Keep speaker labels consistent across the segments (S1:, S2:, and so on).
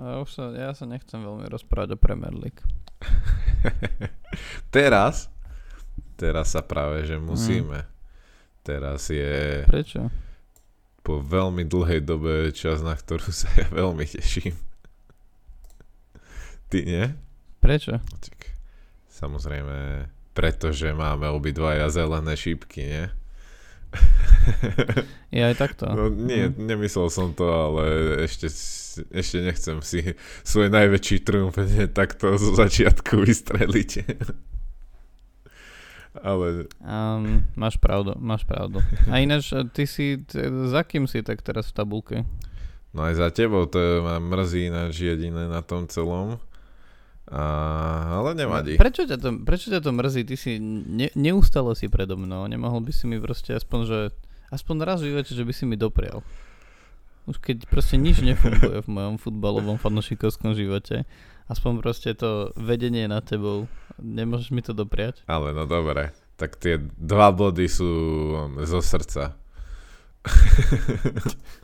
S1: Ja, už sa, ja sa nechcem veľmi rozprávať o Premier League.
S2: teraz, teraz sa práve, že musíme. Mm. Teraz je...
S1: Prečo?
S2: Po veľmi dlhej dobe čas, na ktorú sa ja veľmi teším. Ty nie?
S1: Prečo?
S2: Tak, samozrejme, pretože máme obidvaja zelené šípky, nie?
S1: Je aj takto.
S2: No nie, mm. nemyslel som to, ale ešte, ešte nechcem si svoj najväčší triumf takto zo začiatku vystreliť. ale...
S1: Um, máš pravdu, máš pravdu. A ináč, ty si, za kým si tak teraz v tabulke?
S2: No aj za tebou, to ma mrzí ináč jediné na tom celom. A, ale nevadí.
S1: Prečo ťa to, prečo ťa to mrzí? Ty si ne, neustále si predo mnou. Nemohol by si mi proste aspoň, že aspoň raz v živote, že by si mi doprial. Už keď proste nič nefunguje v mojom futbalovom fanošikovskom živote, aspoň proste to vedenie na tebou, nemôžeš mi to dopriať?
S2: Ale no dobre, tak tie dva body sú zo srdca.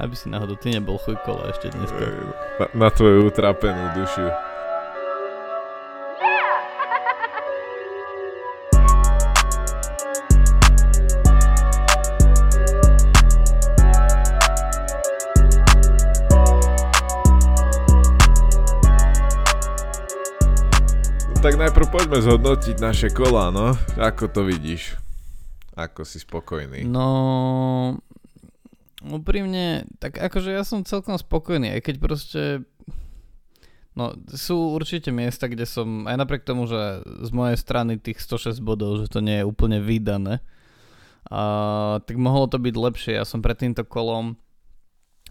S1: Aby si náhodou ty nebol chujkola ešte dnes.
S2: Na, na tvoju utrapenú dušu. tak najprv poďme zhodnotiť naše kola, no. Ako to vidíš? Ako si spokojný?
S1: No, úprimne, tak akože ja som celkom spokojný, aj keď proste No, sú určite miesta, kde som, aj napriek tomu, že z mojej strany tých 106 bodov, že to nie je úplne vydané, a, tak mohlo to byť lepšie. Ja som pred týmto kolom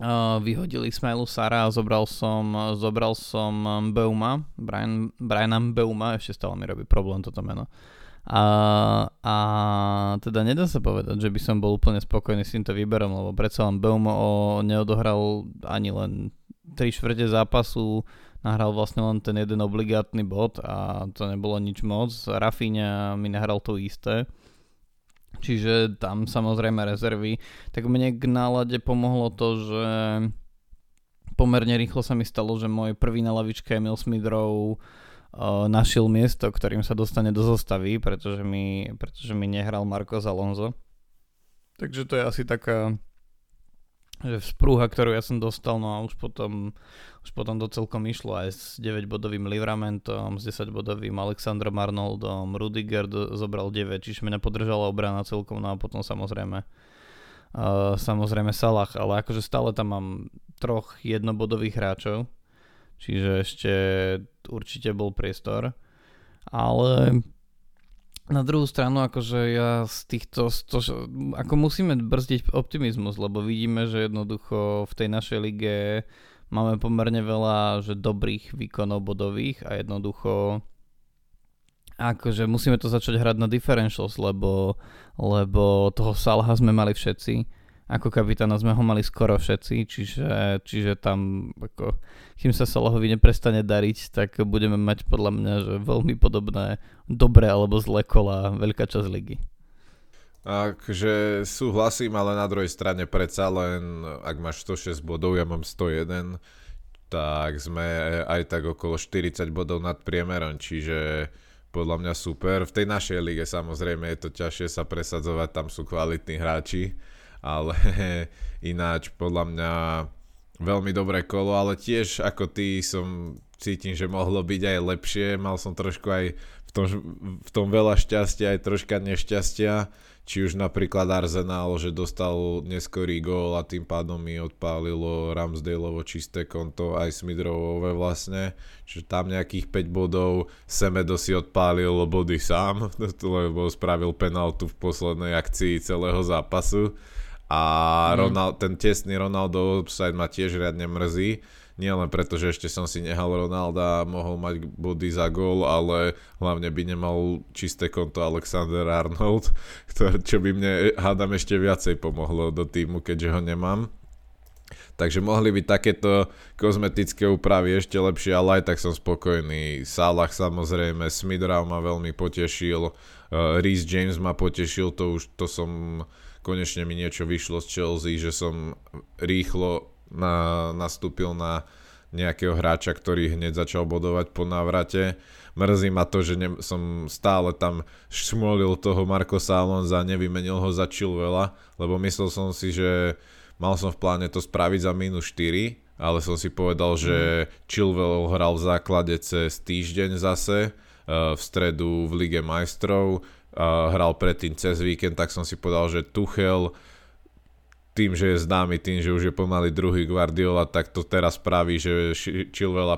S1: a, vyhodil Ismailu Sara a zobral som, zobral som Beuma, Brian, Briana Beuma, ešte stále mi robí problém toto meno. A, a teda nedá sa povedať, že by som bol úplne spokojný s týmto výberom, lebo predsa len Beumo neodohral ani len 3 štvrte zápasu, nahral vlastne len ten jeden obligátny bod a to nebolo nič moc. Rafinha mi nahral to isté. Čiže tam samozrejme rezervy. Tak mne k nálade pomohlo to, že pomerne rýchlo sa mi stalo, že môj prvý na lavičke Emil Smidrov našiel miesto, ktorým sa dostane do zostavy, pretože mi, pretože mi nehral Marcos Alonso. Takže to je asi taká že sprúha, ktorú ja som dostal, no a už potom, už potom to celkom išlo aj s 9-bodovým Livramentom, s 10-bodovým Alexandrom Arnoldom, Rudiger do, zobral 9, čiže mi nepodržala obrana celkom, no a potom samozrejme uh, samozrejme Salah, ale akože stále tam mám troch jednobodových hráčov, čiže ešte určite bol priestor. Ale na druhú stranu, akože ja z týchto, to, ako musíme brzdiť optimizmus, lebo vidíme, že jednoducho v tej našej lige máme pomerne veľa že dobrých výkonov bodových a jednoducho akože musíme to začať hrať na differentials, lebo, lebo toho Salha sme mali všetci ako kapitána sme ho mali skoro všetci, čiže, čiže tam ako, kým sa Salahovi neprestane dariť, tak budeme mať podľa mňa že veľmi podobné dobré alebo zlé kola veľká časť ligy.
S2: Takže súhlasím, ale na druhej strane predsa len, ak máš 106 bodov, ja mám 101, tak sme aj tak okolo 40 bodov nad priemerom, čiže podľa mňa super. V tej našej lige samozrejme je to ťažšie sa presadzovať, tam sú kvalitní hráči, ale ináč podľa mňa veľmi dobré kolo, ale tiež ako ty som cítim, že mohlo byť aj lepšie, mal som trošku aj v tom, v tom veľa šťastia, aj troška nešťastia, či už napríklad Arsenal, že dostal neskorý gól a tým pádom mi odpálilo Ramsdaleovo čisté konto, aj Smidrovové vlastne, čiže tam nejakých 5 bodov, Semedo si odpálil body sám, lebo spravil penaltu v poslednej akcii celého zápasu a mm. Ronald, ten tesný Ronaldo offside ma tiež riadne mrzí. Nie len preto, že ešte som si nehal Ronalda a mohol mať body za gól, ale hlavne by nemal čisté konto Alexander Arnold, čo by mne, hádam, ešte viacej pomohlo do týmu, keďže ho nemám. Takže mohli byť takéto kozmetické úpravy ešte lepšie, ale aj tak som spokojný. Salah samozrejme, Smidrov ma veľmi potešil, uh, Reece James ma potešil, to už to som konečne mi niečo vyšlo z Chelsea, že som rýchlo na, nastúpil na nejakého hráča, ktorý hneď začal bodovať po návrate. Mrzí ma to, že ne, som stále tam šmolil toho Markosa Alonza a nevymenil ho za Chilvela, lebo myslel som si, že mal som v pláne to spraviť za minus 4, ale som si povedal, mm. že Chilwell hral v základe cez týždeň zase, uh, v stredu v Lige majstrov, hral predtým cez víkend, tak som si povedal, že Tuchel tým, že je známy, tým, že už je pomaly druhý Guardiola, tak to teraz spraví, že Chilvela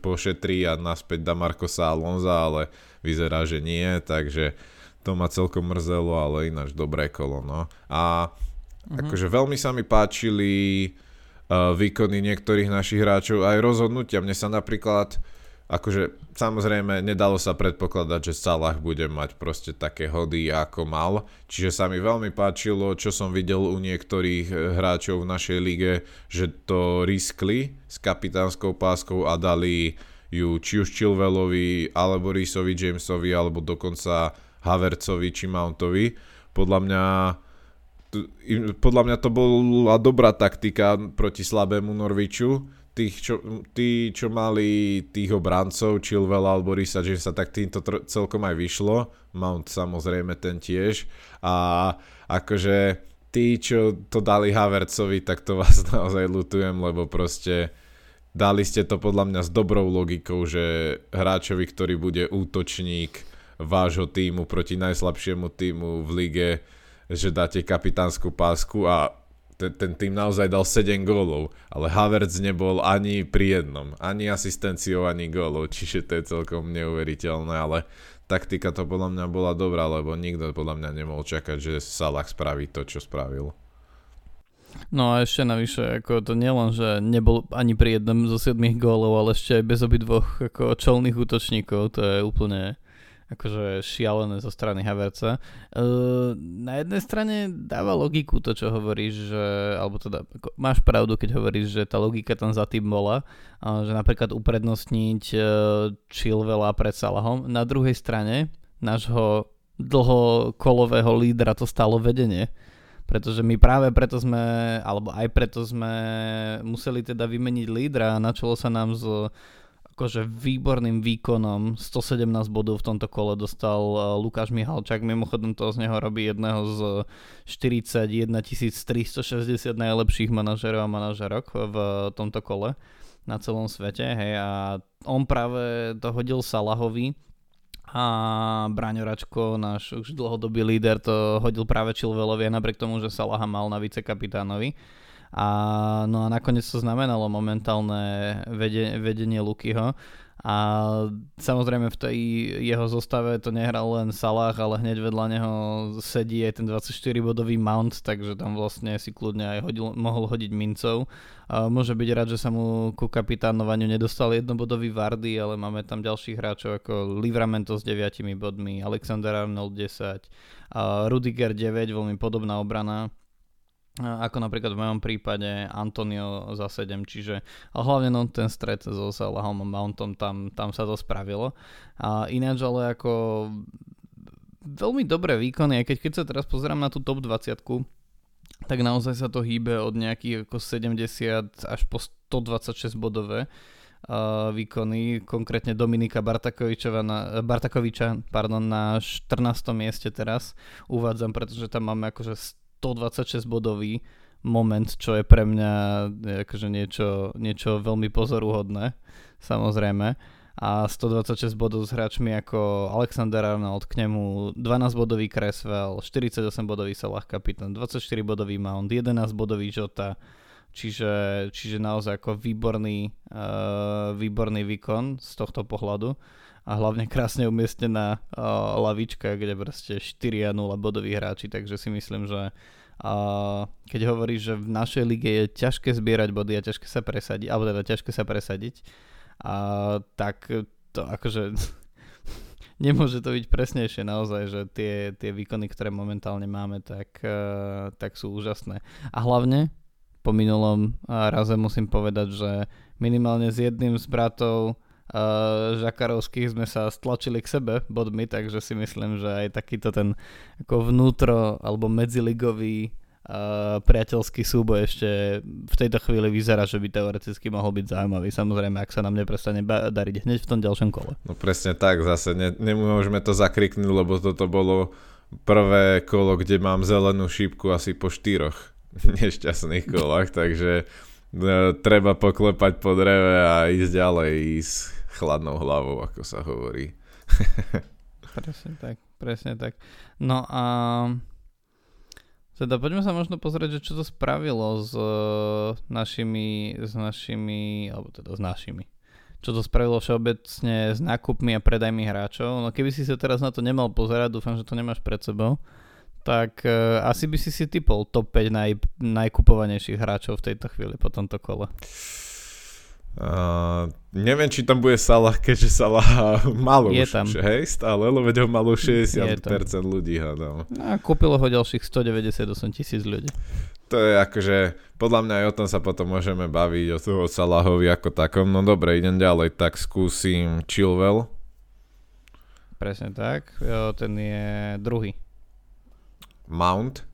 S2: pošetrí a naspäť dá Marcosa Alonza, ale vyzerá, že nie, takže to ma celkom mrzelo, ale ináč dobré kolo, no. A uh-huh. akože veľmi sa mi páčili uh, výkony niektorých našich hráčov, aj rozhodnutia. Mne sa napríklad akože samozrejme nedalo sa predpokladať, že Salah bude mať proste také hody ako mal, čiže sa mi veľmi páčilo, čo som videl u niektorých eh, hráčov v našej lige, že to riskli s kapitánskou páskou a dali ju či už Chilvelovi, alebo Risovi Jamesovi, alebo dokonca Havercovi či Mountovi. Podľa mňa podľa mňa to bola dobrá taktika proti slabému Norviču, tých, čo, tí, čo mali tých obrancov, Chilwell alebo Risa sa tak týmto tr- celkom aj vyšlo. Mount samozrejme ten tiež. A akože tí, čo to dali Havercovi, tak to vás naozaj lutujem, lebo proste dali ste to podľa mňa s dobrou logikou, že hráčovi, ktorý bude útočník vášho týmu proti najslabšiemu týmu v lige, že dáte kapitánsku pásku a ten, tým naozaj dal 7 gólov, ale Havertz nebol ani pri jednom, ani asistenciou, ani gólov, čiže to je celkom neuveriteľné, ale taktika to podľa mňa bola dobrá, lebo nikto podľa mňa nemohol čakať, že Salah spraví to, čo spravil.
S1: No a ešte navyše, ako to nielen, že nebol ani pri jednom zo 7 gólov, ale ešte aj bez obidvoch ako čolných útočníkov, to je úplne akože šialené zo strany Haverca. Uh, na jednej strane dáva logiku to, čo hovoríš, že, alebo teda máš pravdu, keď hovoríš, že tá logika tam za tým bola, uh, že napríklad uprednostniť uh, Chilvela pred Salahom. Na druhej strane nášho dlhokolového lídra to stalo vedenie pretože my práve preto sme, alebo aj preto sme museli teda vymeniť lídra a načalo sa nám z akože výborným výkonom 117 bodov v tomto kole dostal uh, Lukáš Mihalčák, mimochodom to z neho robí jedného z 41 360 najlepších manažerov a manažerok v tomto kole na celom svete, hej, a on práve to hodil Salahovi a Braňoračko, náš už dlhodobý líder, to hodil práve Chilvelovi napriek tomu, že Salaha mal na vicekapitánovi. A, no a nakoniec to znamenalo momentálne vedenie, vedenie Lukyho. A samozrejme v tej jeho zostave to nehral len Salah, ale hneď vedľa neho sedí aj ten 24-bodový mount, takže tam vlastne si kľudne aj hodil, mohol hodiť mincov. A môže byť rád, že sa mu ku kapitánovaniu nedostal jednobodový Vardy, ale máme tam ďalších hráčov ako Livramento s 9 bodmi, Alexander Arnold 10, a Rudiger 9, veľmi podobná obrana ako napríklad v mojom prípade Antonio za 7, čiže hlavne no, ten stret so Salahom a Mountom, tam, tam sa to spravilo. A ináč ale ako veľmi dobré výkony, aj keď, keď sa teraz pozerám na tú top 20 tak naozaj sa to hýbe od nejakých ako 70 až po 126 bodové uh, výkony, konkrétne Dominika Bartakoviča na, Bartakoviča na 14. mieste teraz uvádzam, pretože tam máme akože 126 bodový moment, čo je pre mňa akože niečo, niečo veľmi pozoruhodné, samozrejme. A 126 bodov s hráčmi ako Alexander Arnold, k nemu 12 bodový Creswell, 48 bodový Salah Kapitán, 24 bodový Mount, 11 bodový Jota, čiže, čiže naozaj ako výborný, uh, výborný výkon z tohto pohľadu a hlavne krásne umiestnená uh, lavička, kde proste 4 a 0 bodoví hráči, takže si myslím, že uh, keď hovoríš, že v našej lige je ťažké zbierať body a ťažké sa presadiť, alebo teda ťažké sa presadiť, uh, tak to akože nemôže to byť presnejšie naozaj, že tie, tie výkony, ktoré momentálne máme, tak, uh, tak sú úžasné. A hlavne po minulom raze musím povedať, že minimálne s jedným z bratov Žakarovských sme sa stlačili k sebe bodmi, takže si myslím, že aj takýto ten ako vnútro alebo medziligový priateľský súboj ešte v tejto chvíli vyzerá, že by teoreticky mohol byť zaujímavý. Samozrejme, ak sa nám neprestane dariť hneď v tom ďalšom kole.
S2: No presne tak, zase ne, nemôžeme to zakriknúť, lebo toto bolo prvé kolo, kde mám zelenú šípku asi po štyroch nešťastných kolách, takže uh, treba poklepať po dreve a ísť ďalej, ísť chladnou hlavou, ako sa hovorí.
S1: presne tak, presne tak. No a teda poďme sa možno pozrieť, že čo to spravilo s uh, našimi, s našimi, alebo teda s našimi. Čo to spravilo všeobecne s nákupmi a predajmi hráčov. No keby si sa teraz na to nemal pozerať, dúfam, že to nemáš pred sebou, tak uh, asi by si si typol top 5 naj, najkupovanejších hráčov v tejto chvíli po tomto kole.
S2: Uh, neviem, či tam bude Salah, keďže Salah malo je už, tam. hej, stále, lebo ho malo 60% ľudí, hádam.
S1: No a kúpilo ho ďalších 198 tisíc ľudí.
S2: To je akože, podľa mňa aj o tom sa potom môžeme baviť, o toho Salahovi ako takom. No dobre, idem ďalej, tak skúsim Chilwell.
S1: Presne tak, jo, ten je druhý.
S2: Mount.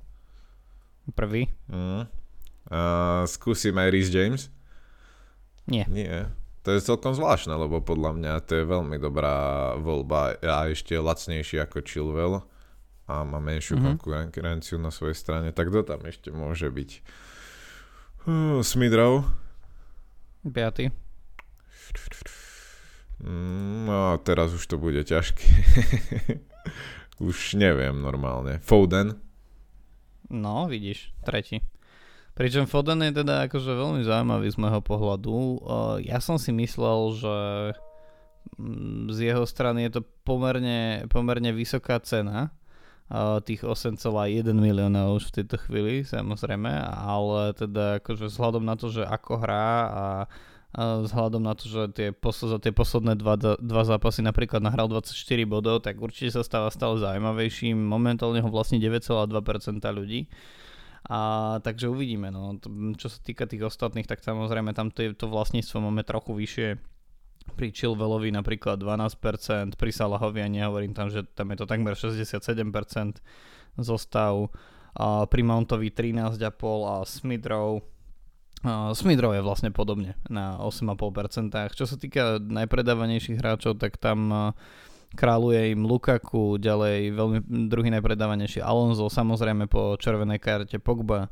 S1: Prvý.
S2: Mm. Uh, skúsim aj Rhys James.
S1: Nie.
S2: Nie. To je celkom zvláštne, lebo podľa mňa to je veľmi dobrá voľba a ešte lacnejší ako Chilwell a má menšiu mm-hmm. konkurenciu na svojej strane. Tak kto tam ešte môže byť? Uh, Smidrov.
S1: Piatý.
S2: Mm, no teraz už to bude ťažké. už neviem normálne. Foden.
S1: No, vidíš, tretí. Pričom Foden je teda akože veľmi zaujímavý z môjho pohľadu. Ja som si myslel, že mm, z jeho strany je to pomerne, pomerne vysoká cena, tých 8,1 milióna už v tejto chvíli, samozrejme, ale teda akože vzhľadom na to, že ako hrá a a vzhľadom na to, že tie, posl- tie posledné dva, dva zápasy napríklad nahral 24 bodov, tak určite sa stáva stále zaujímavejším. Momentálne ho vlastne 9,2% ľudí. A, takže uvidíme. No. Čo sa týka tých ostatných, tak samozrejme tam to, to vlastníctvo máme trochu vyššie. Pri Chilvelovi napríklad 12%, pri Salahovi ja nehovorím tam, že tam je to takmer 67% zostav. A pri Mountovi 13,5% a Smithrow Uh, Smithrow je vlastne podobne na 8,5%. Čo sa týka najpredávanejších hráčov, tak tam uh, Kráľuje im Lukaku, ďalej veľmi druhý najpredávanejší Alonso, samozrejme po červenej karte Pogba,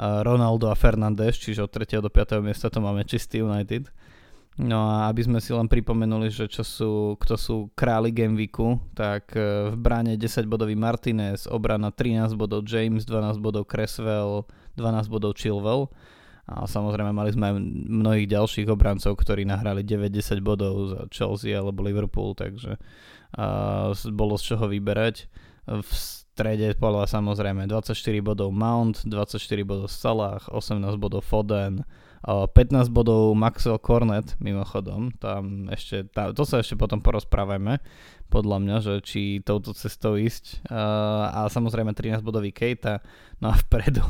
S1: Ronaldo a Fernández, čiže od 3. do 5. miesta to máme čistý United. No a aby sme si len pripomenuli, že čo sú, kto sú králi Gameweeku, tak e, v bráne 10 bodový Martinez, obrana 13 bodov James, 12 bodov Creswell, 12 bodov Chilwell. A samozrejme mali sme aj mnohých ďalších obrancov, ktorí nahrali 90 bodov za Chelsea alebo Liverpool, takže uh, bolo z čoho vyberať. V strede bola samozrejme 24 bodov Mount, 24 bodov Salah, 18 bodov Foden, uh, 15 bodov Maxwell Cornet mimochodom, tam ešte, tá, to sa ešte potom porozprávame podľa mňa, že či touto cestou ísť uh, a samozrejme 13 bodový Kejta, no a vpredu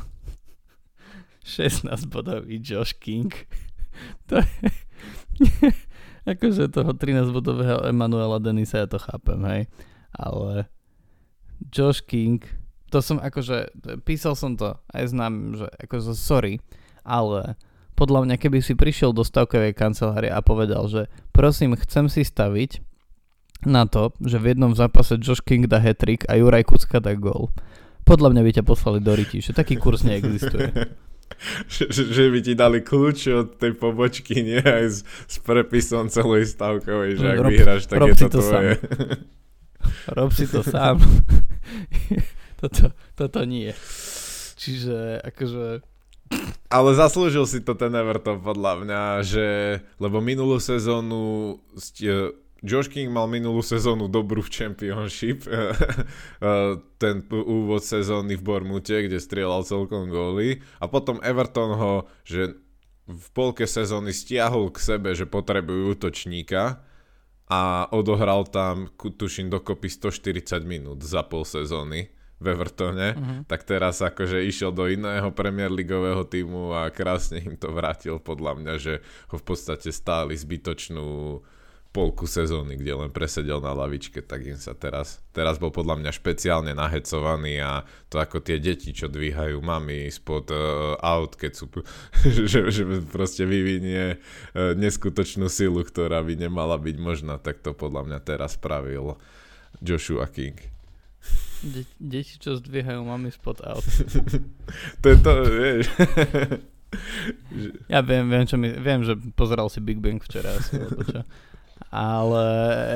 S1: 16 bodový Josh King. to je akože toho 13-bodového Emanuela Denisa ja to chápem, hej. Ale Josh King, to som akože, písal som to, aj znám, že akože sorry, ale podľa mňa, keby si prišiel do stavkovej kancelárie a povedal, že prosím, chcem si staviť na to, že v jednom zápase Josh King dá hetrik a Juraj Kucka dá gol. Podľa mňa by ťa poslali do rytí, že taký kurz neexistuje.
S2: že, že by ti dali kľúč od tej pobočky, nie aj s, s prepisom celej stavkovej, že ak rob, vyhráš, tak je to, to tvoje. Sám.
S1: rob si to sám. toto, toto nie. Čiže akože...
S2: Ale zaslúžil si to ten Everton podľa mňa, že lebo minulú sezónu ste, Josh King mal minulú sezónu dobrú v Championship, ten úvod sezóny v Bormute, kde strieľal celkom góly. A potom Everton ho, že v polke sezóny stiahol k sebe, že potrebujú útočníka. A odohral tam, tuším, dokopy 140 minút za pol sezóny v Evertone, uh-huh. tak teraz akože išiel do iného Premier Ligového týmu a krásne im to vrátil podľa mňa, že ho v podstate stáli zbytočnú polku sezóny, kde len presedel na lavičke, tak im sa teraz, teraz bol podľa mňa špeciálne nahecovaný a to ako tie deti, čo dvíhajú mami spod uh, aut, keď sú, že, že proste vyvinie uh, neskutočnú silu, ktorá by nemala byť možná, tak to podľa mňa teraz spravil Joshua King.
S1: De- deti, čo zdvíhajú mami spod aut.
S2: to je to, vieš.
S1: ja viem, viem, čo mi, viem, že pozeral si Big Bang včera asi, alebo čo. Ale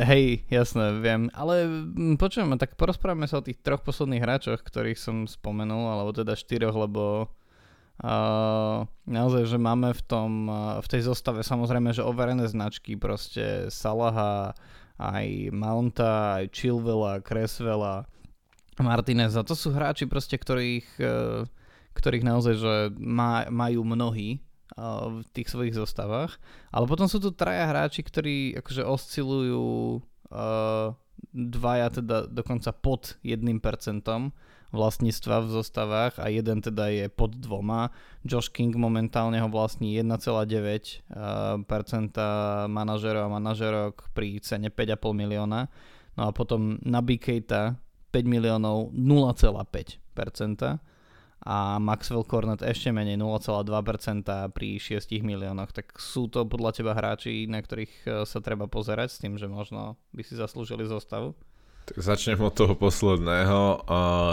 S1: hej, jasné, viem. Ale mm, počujeme, tak porozprávame sa o tých troch posledných hráčoch, ktorých som spomenul, alebo teda štyroch, lebo uh, naozaj, že máme v tom, uh, v tej zostave samozrejme, že overené značky, proste Salaha, aj Mounta, aj Chilvela, Creswella, Martineza. To sú hráči proste, ktorých, uh, ktorých naozaj, že má, majú mnohí v tých svojich zostavách. Ale potom sú tu traja hráči, ktorí akože oscilujú uh, dvaja teda dokonca pod 1% vlastníctva v zostavách a jeden teda je pod dvoma. Josh King momentálne ho vlastní 1,9% manažerov a manažerok pri cene 5,5 milióna. No a potom na Keita 5 miliónov 0,5% a Maxwell Cornet ešte menej 0,2% pri 6 miliónoch, tak sú to podľa teba hráči, na ktorých e, sa treba pozerať s tým, že možno by si zaslúžili zostavu?
S2: Tak začnem od toho posledného.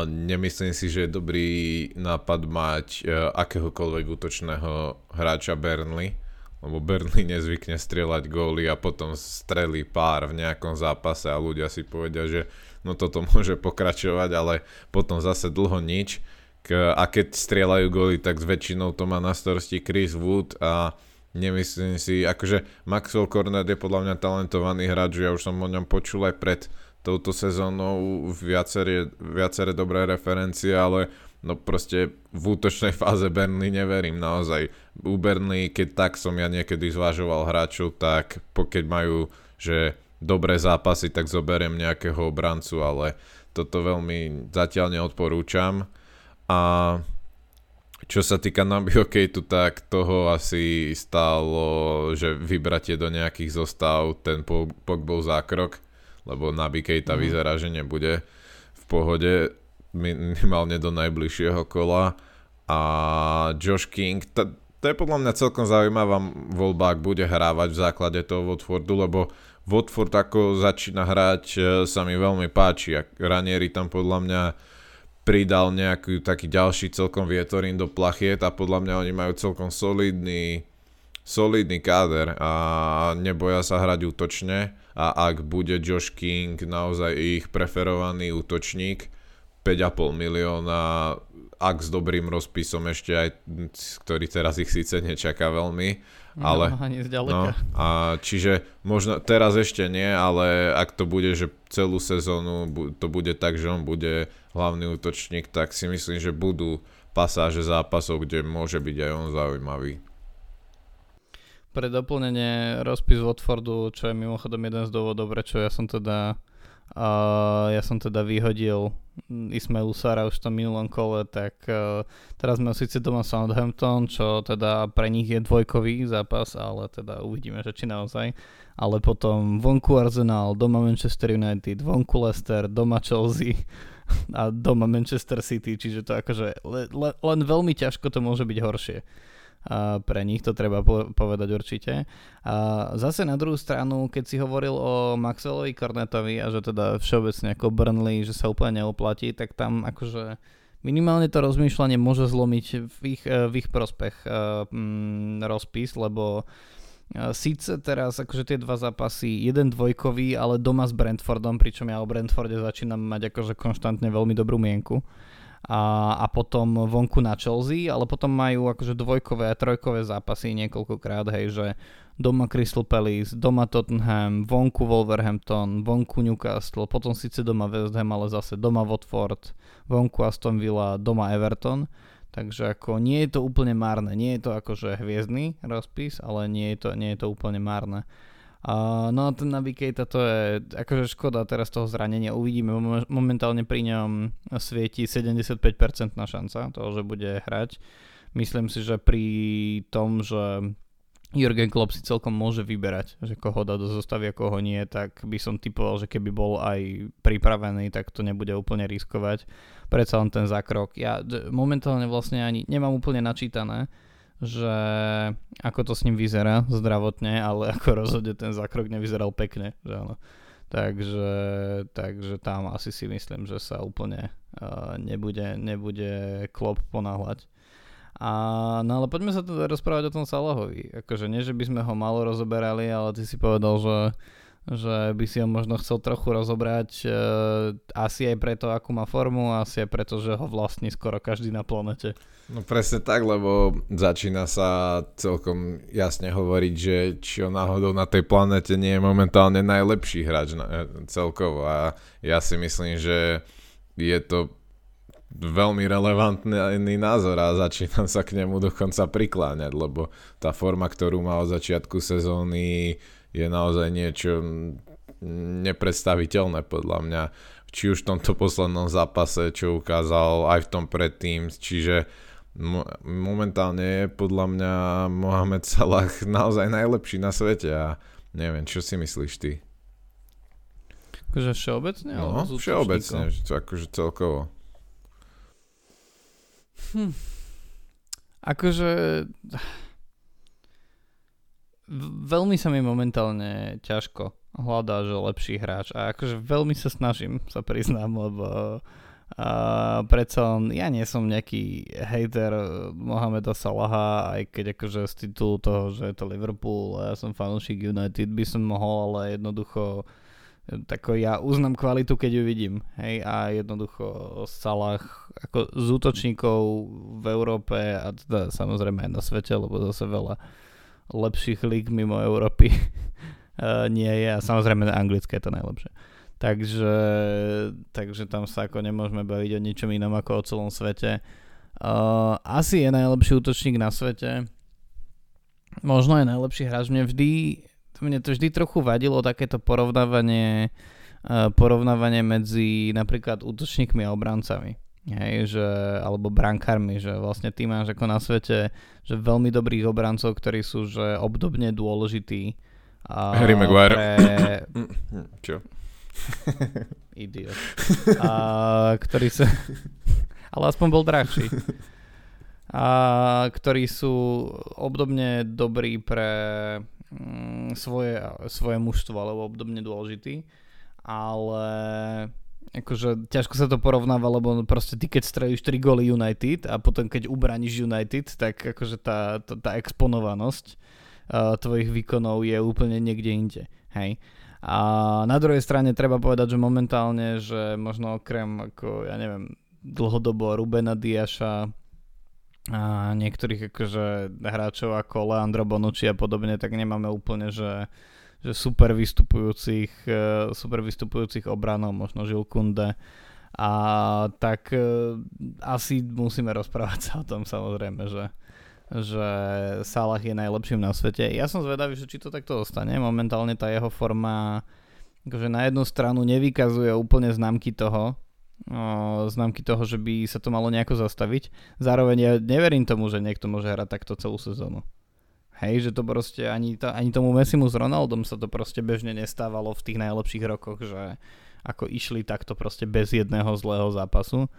S2: Nemyslím si, že je dobrý nápad mať uh, akéhokoľvek útočného hráča Burnley, lebo Burnley nezvykne strieľať góly a potom strelí pár v nejakom zápase a ľudia si povedia, že no toto môže pokračovať, ale potom zase dlho nič a keď strieľajú góly, tak s väčšinou to má na starosti Chris Wood a nemyslím si, akože Maxwell Cornet je podľa mňa talentovaný hráč, ja už som o ňom počul aj pred touto sezónou viaceré, viaceré dobré referencie, ale no proste v útočnej fáze Burnley neverím naozaj. U Burnley, keď tak som ja niekedy zvažoval hráčov, tak keď majú, že dobré zápasy, tak zoberiem nejakého obrancu, ale toto veľmi zatiaľ neodporúčam. A čo sa týka Nabi Okejtu, tak toho asi stálo, že vybratie do nejakých zostav ten Pogbov zákrok, lebo Nabi Kejta mm. vyzerá, že nebude v pohode minimálne do najbližšieho kola a Josh King, to, to je podľa mňa celkom zaujímavá voľba, ak bude hrávať v základe toho Watfordu, lebo Watford ako začína hrať e, sa mi veľmi páči a Ranieri tam podľa mňa pridal nejaký taký ďalší celkom vietorín do plachiet a podľa mňa oni majú celkom solidný, solidný káder a neboja sa hrať útočne. A ak bude Josh King naozaj ich preferovaný útočník 5,5 milióna ak s dobrým rozpisom ešte aj, ktorý teraz ich síce nečaká veľmi, ale...
S1: No, ani zďaleka.
S2: No, a čiže možno teraz ešte nie, ale ak to bude, že celú sezónu to bude tak, že on bude hlavný útočník, tak si myslím, že budú pasáže zápasov, kde môže byť aj on zaujímavý.
S1: Pre doplnenie rozpis Watfordu, čo je mimochodom jeden z dôvodov, prečo ja som teda Uh, ja som teda vyhodil Ismailu Sara už v tom minulom kole, tak uh, teraz sme síce doma Southampton, čo teda pre nich je dvojkový zápas, ale teda uvidíme, že či naozaj. Ale potom vonku Arsenal, doma Manchester United, vonku Leicester, doma Chelsea a doma Manchester City, čiže to akože le, le, len veľmi ťažko to môže byť horšie pre nich, to treba povedať určite. A zase na druhú stranu, keď si hovoril o Maxwellovi Cornetovi a že teda všeobecne ako Burnley, že sa úplne neoplatí, tak tam akože minimálne to rozmýšľanie môže zlomiť v ich, e, v ich prospech mm, rozpis, lebo e, Síce teraz akože tie dva zápasy, jeden dvojkový, ale doma s Brentfordom, pričom ja o Brentforde začínam mať akože konštantne veľmi dobrú mienku a, a potom vonku na Chelsea, ale potom majú akože dvojkové a trojkové zápasy niekoľkokrát, hej, že doma Crystal Palace, doma Tottenham, vonku Wolverhampton, vonku Newcastle, potom síce doma West Ham, ale zase doma Watford, vonku Aston Villa, doma Everton. Takže ako nie je to úplne márne, nie je to akože hviezdny rozpis, ale nie je to, nie je to úplne márne. No a ten Navigator to je akože škoda teraz toho zranenia. Uvidíme, momentálne pri ňom svieti 75% na šanca toho, že bude hrať. Myslím si, že pri tom, že Jurgen Klopp si celkom môže vyberať, že koho dá do zostavy a koho nie, tak by som typoval, že keby bol aj pripravený, tak to nebude úplne riskovať. Predsa len ten zákrok. Ja momentálne vlastne ani nemám úplne načítané, že ako to s ním vyzerá zdravotne, ale ako rozhodne ten zákrok nevyzeral pekne. Že áno. Takže, takže tam asi si myslím, že sa úplne uh, nebude, nebude Klopp ponáhľať. A, no ale poďme sa teda rozprávať o tom Salahovi. Akože nie, že by sme ho malo rozoberali, ale ty si povedal, že, že by si ho možno chcel trochu rozobrať. E, asi aj preto, akú má formu, asi aj preto, že ho vlastní skoro každý na planete.
S2: No presne tak, lebo začína sa celkom jasne hovoriť, že či on náhodou na tej planete nie je momentálne najlepší hráč na, celkovo. A ja si myslím, že je to veľmi relevantný názor a začínam sa k nemu dokonca prikláňať, lebo tá forma, ktorú má od začiatku sezóny je naozaj niečo nepredstaviteľné podľa mňa. Či už v tomto poslednom zápase, čo ukázal aj v tom predtým, čiže momentálne je podľa mňa Mohamed Salah naozaj najlepší na svete a neviem, čo si myslíš ty?
S1: Akože všeobecne?
S2: No, všeobecne, akože celkovo.
S1: Hm. Akože... Veľmi sa mi momentálne ťažko hľadá, že lepší hráč a akože veľmi sa snažím, sa priznám, lebo a predsa on, ja nie som nejaký hater Mohameda Salaha, aj keď akože z titulu toho, že je to Liverpool a ja som fanúšik United, by som mohol, ale jednoducho tak ja uznám kvalitu, keď ju vidím. Hej, a jednoducho Salah ako z útočníkov v Európe a teda samozrejme aj na svete, lebo zase veľa lepších líg mimo Európy nie je a samozrejme anglické je to najlepšie. Takže, takže tam sa ako nemôžeme baviť o ničom inom ako o celom svete. Uh, asi je najlepší útočník na svete. Možno je najlepší hráč. Mne vždy mne to vždy trochu vadilo takéto porovnávanie, uh, porovnávanie medzi napríklad útočníkmi a obrancami. Hej, že, alebo brankármi, že vlastne ty máš ako na svete že veľmi dobrých obrancov, ktorí sú že obdobne dôležití.
S2: A Harry Maguire. Pre... Čo?
S1: Idiot. A, ktorý sa... Ale aspoň bol drahší. A ktorí sú obdobne dobrí pre mm, svoje, svoje mužstvo alebo obdobne dôležitý, ale akože ťažko sa to porovnáva, lebo proste ty keď strelíš 3 góly United a potom keď ubraníš United, tak akože tá, tá, tá exponovanosť uh, tvojich výkonov je úplne niekde inde. Hej. A na druhej strane treba povedať, že momentálne, že možno okrem ako, ja neviem, dlhodobo Rubena Diaša, a niektorých akože hráčov ako Leandro Bonucci a podobne, tak nemáme úplne, že, že super vystupujúcich, e, super vystupujúcich obranov, možno Žil Kunde. A tak uh, asi musíme rozprávať sa o tom samozrejme, že, že Salah je najlepším na svete. Ja som zvedavý, že či to takto zostane. Momentálne tá jeho forma akože na jednu stranu nevykazuje úplne známky toho, známky toho, že by sa to malo nejako zastaviť. Zároveň ja neverím tomu, že niekto môže hrať takto celú sezónu. Hej, že to proste ani, to, ani tomu Messimu s Ronaldom sa to proste bežne nestávalo v tých najlepších rokoch, že ako išli takto proste bez jedného zlého zápasu.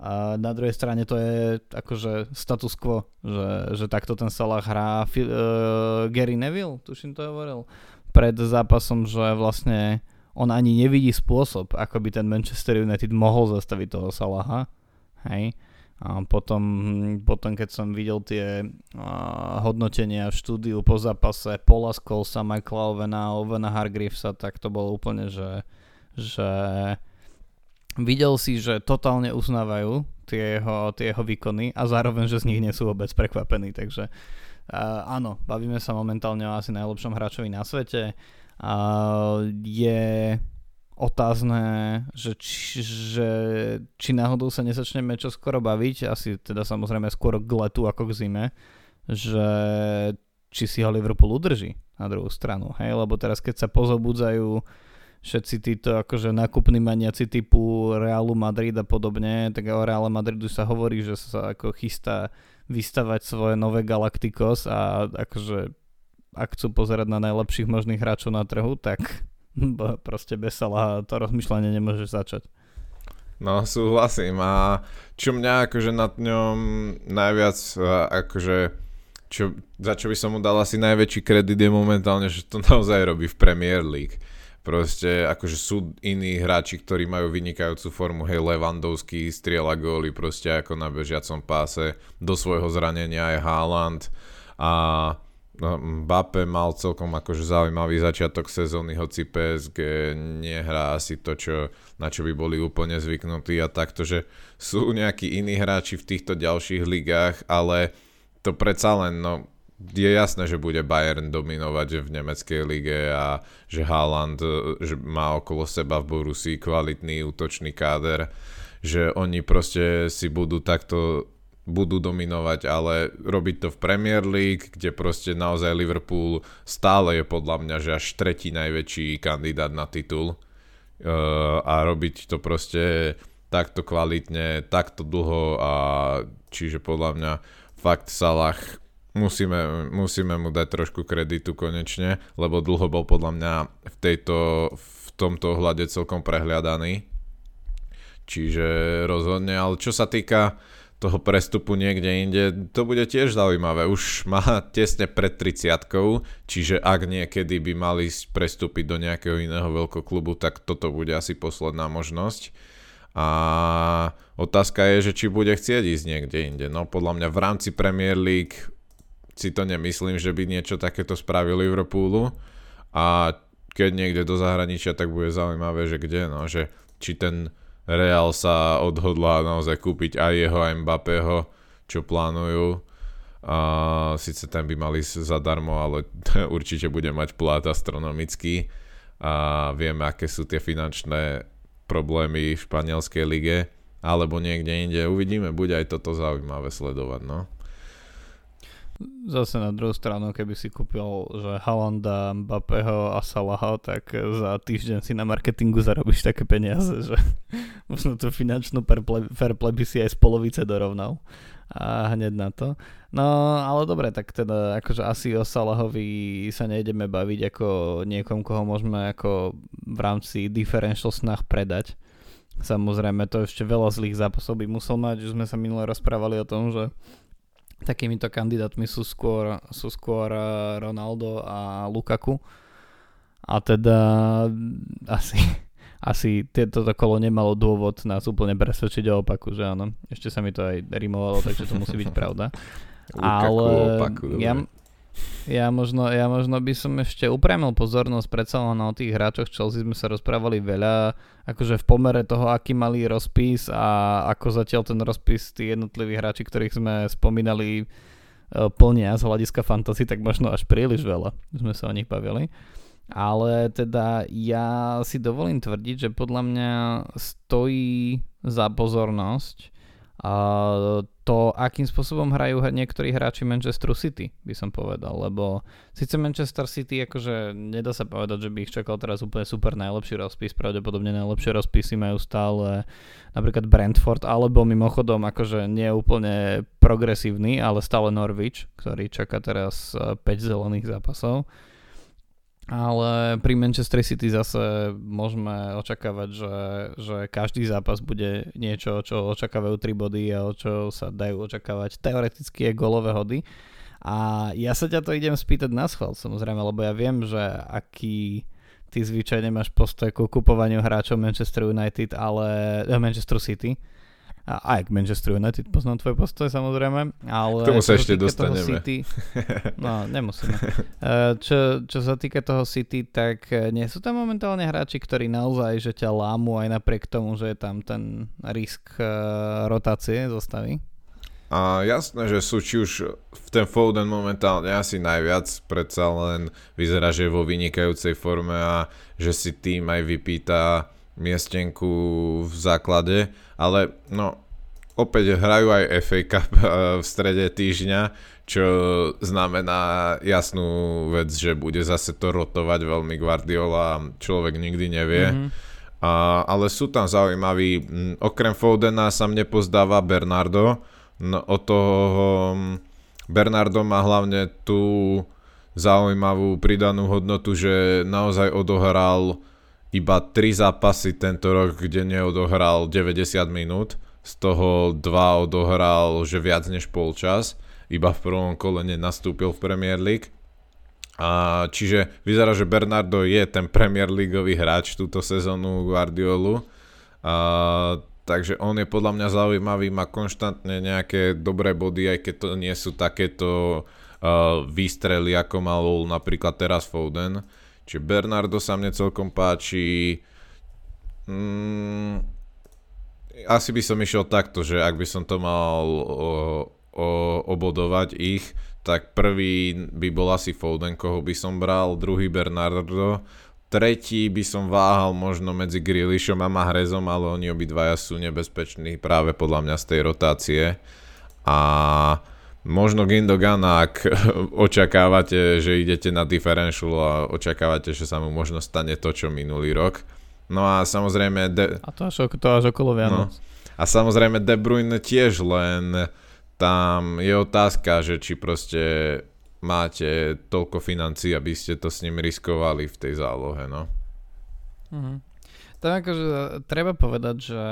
S1: A na druhej strane to je akože status quo, že, že takto ten Salah hrá. uh, Gary Neville, tuším to hovoril, pred zápasom, že vlastne on ani nevidí spôsob, ako by ten Manchester United mohol zastaviť toho Salaha. Hej. A potom, potom keď som videl tie uh, hodnotenia v štúdiu po zápase Paula Scholesa, Michaela Ovena, Ovena Hargreavesa, tak to bolo úplne, že, že videl si, že totálne uznávajú tie jeho, tie jeho výkony a zároveň, že z nich nie sú vôbec prekvapení. Takže uh, áno, bavíme sa momentálne o asi najlepšom hráčovi na svete a je otázne, že či, že či náhodou sa nesačneme čo skoro baviť, asi teda samozrejme skôr k letu ako k zime, že či si ho Liverpool udrží na druhú stranu, hej, lebo teraz keď sa pozobudzajú všetci títo akože nakupní maniaci typu Realu Madrid a podobne, tak o Reale Madridu sa hovorí, že sa ako chystá vystavať svoje nové Galacticos a akože ak chcú pozerať na najlepších možných hráčov na trhu, tak proste bez Salaha to rozmýšľanie nemôže začať.
S2: No, súhlasím a čo mňa akože nad ňom najviac akože čo, za čo by som mu dal asi najväčší kredit je momentálne, že to naozaj robí v Premier League. Proste akože sú iní hráči, ktorí majú vynikajúcu formu, hej Lewandowski striela góly proste ako na bežiacom páse, do svojho zranenia je Haaland a Mbappé mal celkom akože zaujímavý začiatok sezóny, hoci PSG nehrá asi to, čo, na čo by boli úplne zvyknutí a takto, že sú nejakí iní hráči v týchto ďalších ligách, ale to predsa len, no, je jasné, že bude Bayern dominovať v nemeckej lige a že Haaland že má okolo seba v Borussii kvalitný útočný káder, že oni proste si budú takto budú dominovať, ale robiť to v Premier League, kde proste naozaj Liverpool stále je podľa mňa, že až tretí najväčší kandidát na titul uh, a robiť to proste takto kvalitne, takto dlho a čiže podľa mňa fakt Salah musíme, musíme mu dať trošku kreditu konečne, lebo dlho bol podľa mňa v, tejto, v tomto ohľade celkom prehliadaný. Čiže rozhodne, ale čo sa týka toho prestupu niekde inde, to bude tiež zaujímavé. Už má tesne pred 30 čiže ak niekedy by mali prestúpiť do nejakého iného veľkoklubu, tak toto bude asi posledná možnosť. A otázka je, že či bude chcieť ísť niekde inde. No podľa mňa v rámci Premier League si to nemyslím, že by niečo takéto spravil Liverpoolu. A keď niekde do zahraničia, tak bude zaujímavé, že kde, no, že či ten Real sa odhodlá naozaj kúpiť aj jeho, aj Mbappého, čo plánujú. A síce ten by mali zadarmo, ale určite bude mať plát astronomický a vieme, aké sú tie finančné problémy v španielskej lige alebo niekde inde. Uvidíme, bude aj toto zaujímavé sledovať, no.
S1: Zase na druhú stranu, keby si kúpil že Halanda, Mbappého a Salaha, tak za týždeň si na marketingu zarobíš také peniaze, že možno tú finančnú fair play by si aj z polovice dorovnal a hneď na to. No, ale dobre, tak teda akože asi o Salahovi sa nejdeme baviť ako niekom, koho môžeme ako v rámci differential snah predať. Samozrejme, to ešte veľa zlých zápasov by musel mať, už sme sa minule rozprávali o tom, že Takýmito kandidátmi sú skôr, sú skôr eh, Ronaldo a Lukaku. A teda asi, asi toto kolo nemalo dôvod nás úplne presvedčiť o opaku, že áno. Ešte sa mi to aj rimovalo, takže to musí byť pravda.
S2: Ale opaku,
S1: ja, ja možno, ja možno by som ešte upriamil pozornosť predsa len na tých hráčoch Chelsea sme sa rozprávali veľa, akože v pomere toho, aký malý rozpis a ako zatiaľ ten rozpis tí jednotliví hráči, ktorých sme spomínali e, plnia z hľadiska fantasy, tak možno až príliš veľa sme sa o nich bavili. Ale teda ja si dovolím tvrdiť, že podľa mňa stojí za pozornosť a to, akým spôsobom hrajú niektorí hráči Manchester City, by som povedal, lebo síce Manchester City, akože nedá sa povedať, že by ich čakal teraz úplne super najlepší rozpis, pravdepodobne najlepšie rozpisy majú stále napríklad Brentford, alebo mimochodom akože nie úplne progresívny, ale stále Norwich, ktorý čaká teraz 5 eh, zelených zápasov ale pri Manchester City zase môžeme očakávať, že, že každý zápas bude niečo, čo očakávajú 3 body a o čo sa dajú očakávať teoreticky je golové hody. A ja sa ťa to idem spýtať na schvál samozrejme, lebo ja viem, že aký ty zvyčajne máš postoj ku kupovaniu hráčov Manchester United, ale eh, Manchester City aj k Manchester United poznám tvoj postoj samozrejme, ale...
S2: K tomu sa ešte dostaneme.
S1: City, no, nemusíme. E, čo, čo sa týka toho City, tak e, nie sú tam momentálne hráči, ktorí naozaj že ťa lámu aj napriek tomu, že je tam ten risk uh, rotácie zostavy?
S2: A jasné, že sú či už v ten Foden momentálne asi najviac, predsa len vyzerá, že je vo vynikajúcej forme a že si tým aj vypýta miestenku v základe, ale no opäť hrajú aj FA Cup eh, v strede týždňa, čo znamená jasnú vec, že bude zase to rotovať veľmi Guardiola a človek nikdy nevie. Mm-hmm. A, ale sú tam zaujímaví, okrem Fodena sa mne pozdáva Bernardo, no, o toho Bernardo má hlavne tú zaujímavú pridanú hodnotu, že naozaj odohral iba 3 zápasy tento rok, kde neodohral 90 minút, z toho 2 odohral, že viac než polčas, iba v prvom kole nenastúpil v Premier League. A čiže vyzerá, že Bernardo je ten Premier Leagueový hráč túto sezónu Guardiolu. A, takže on je podľa mňa zaujímavý, má konštantne nejaké dobré body, aj keď to nie sú takéto uh, výstrely, ako mal napríklad teraz Foden. Čiže Bernardo sa mne celkom páči. Mm, asi by som išiel takto, že ak by som to mal o, o, obodovať ich, tak prvý by bol asi Foden, koho by som bral, druhý Bernardo, tretí by som váhal možno medzi Grillishom a Mahrezom, ale oni obidvaja sú nebezpeční práve podľa mňa z tej rotácie. A možno Gindogan, ak očakávate, že idete na differential a očakávate, že sa mu možno stane to, čo minulý rok. No a samozrejme... De...
S1: A to až, to až okolo Vianoc. No.
S2: A samozrejme De Bruyne tiež len tam je otázka, že či proste máte toľko financí, aby ste to s ním riskovali v tej zálohe, no.
S1: Mhm. Tak akože treba povedať, že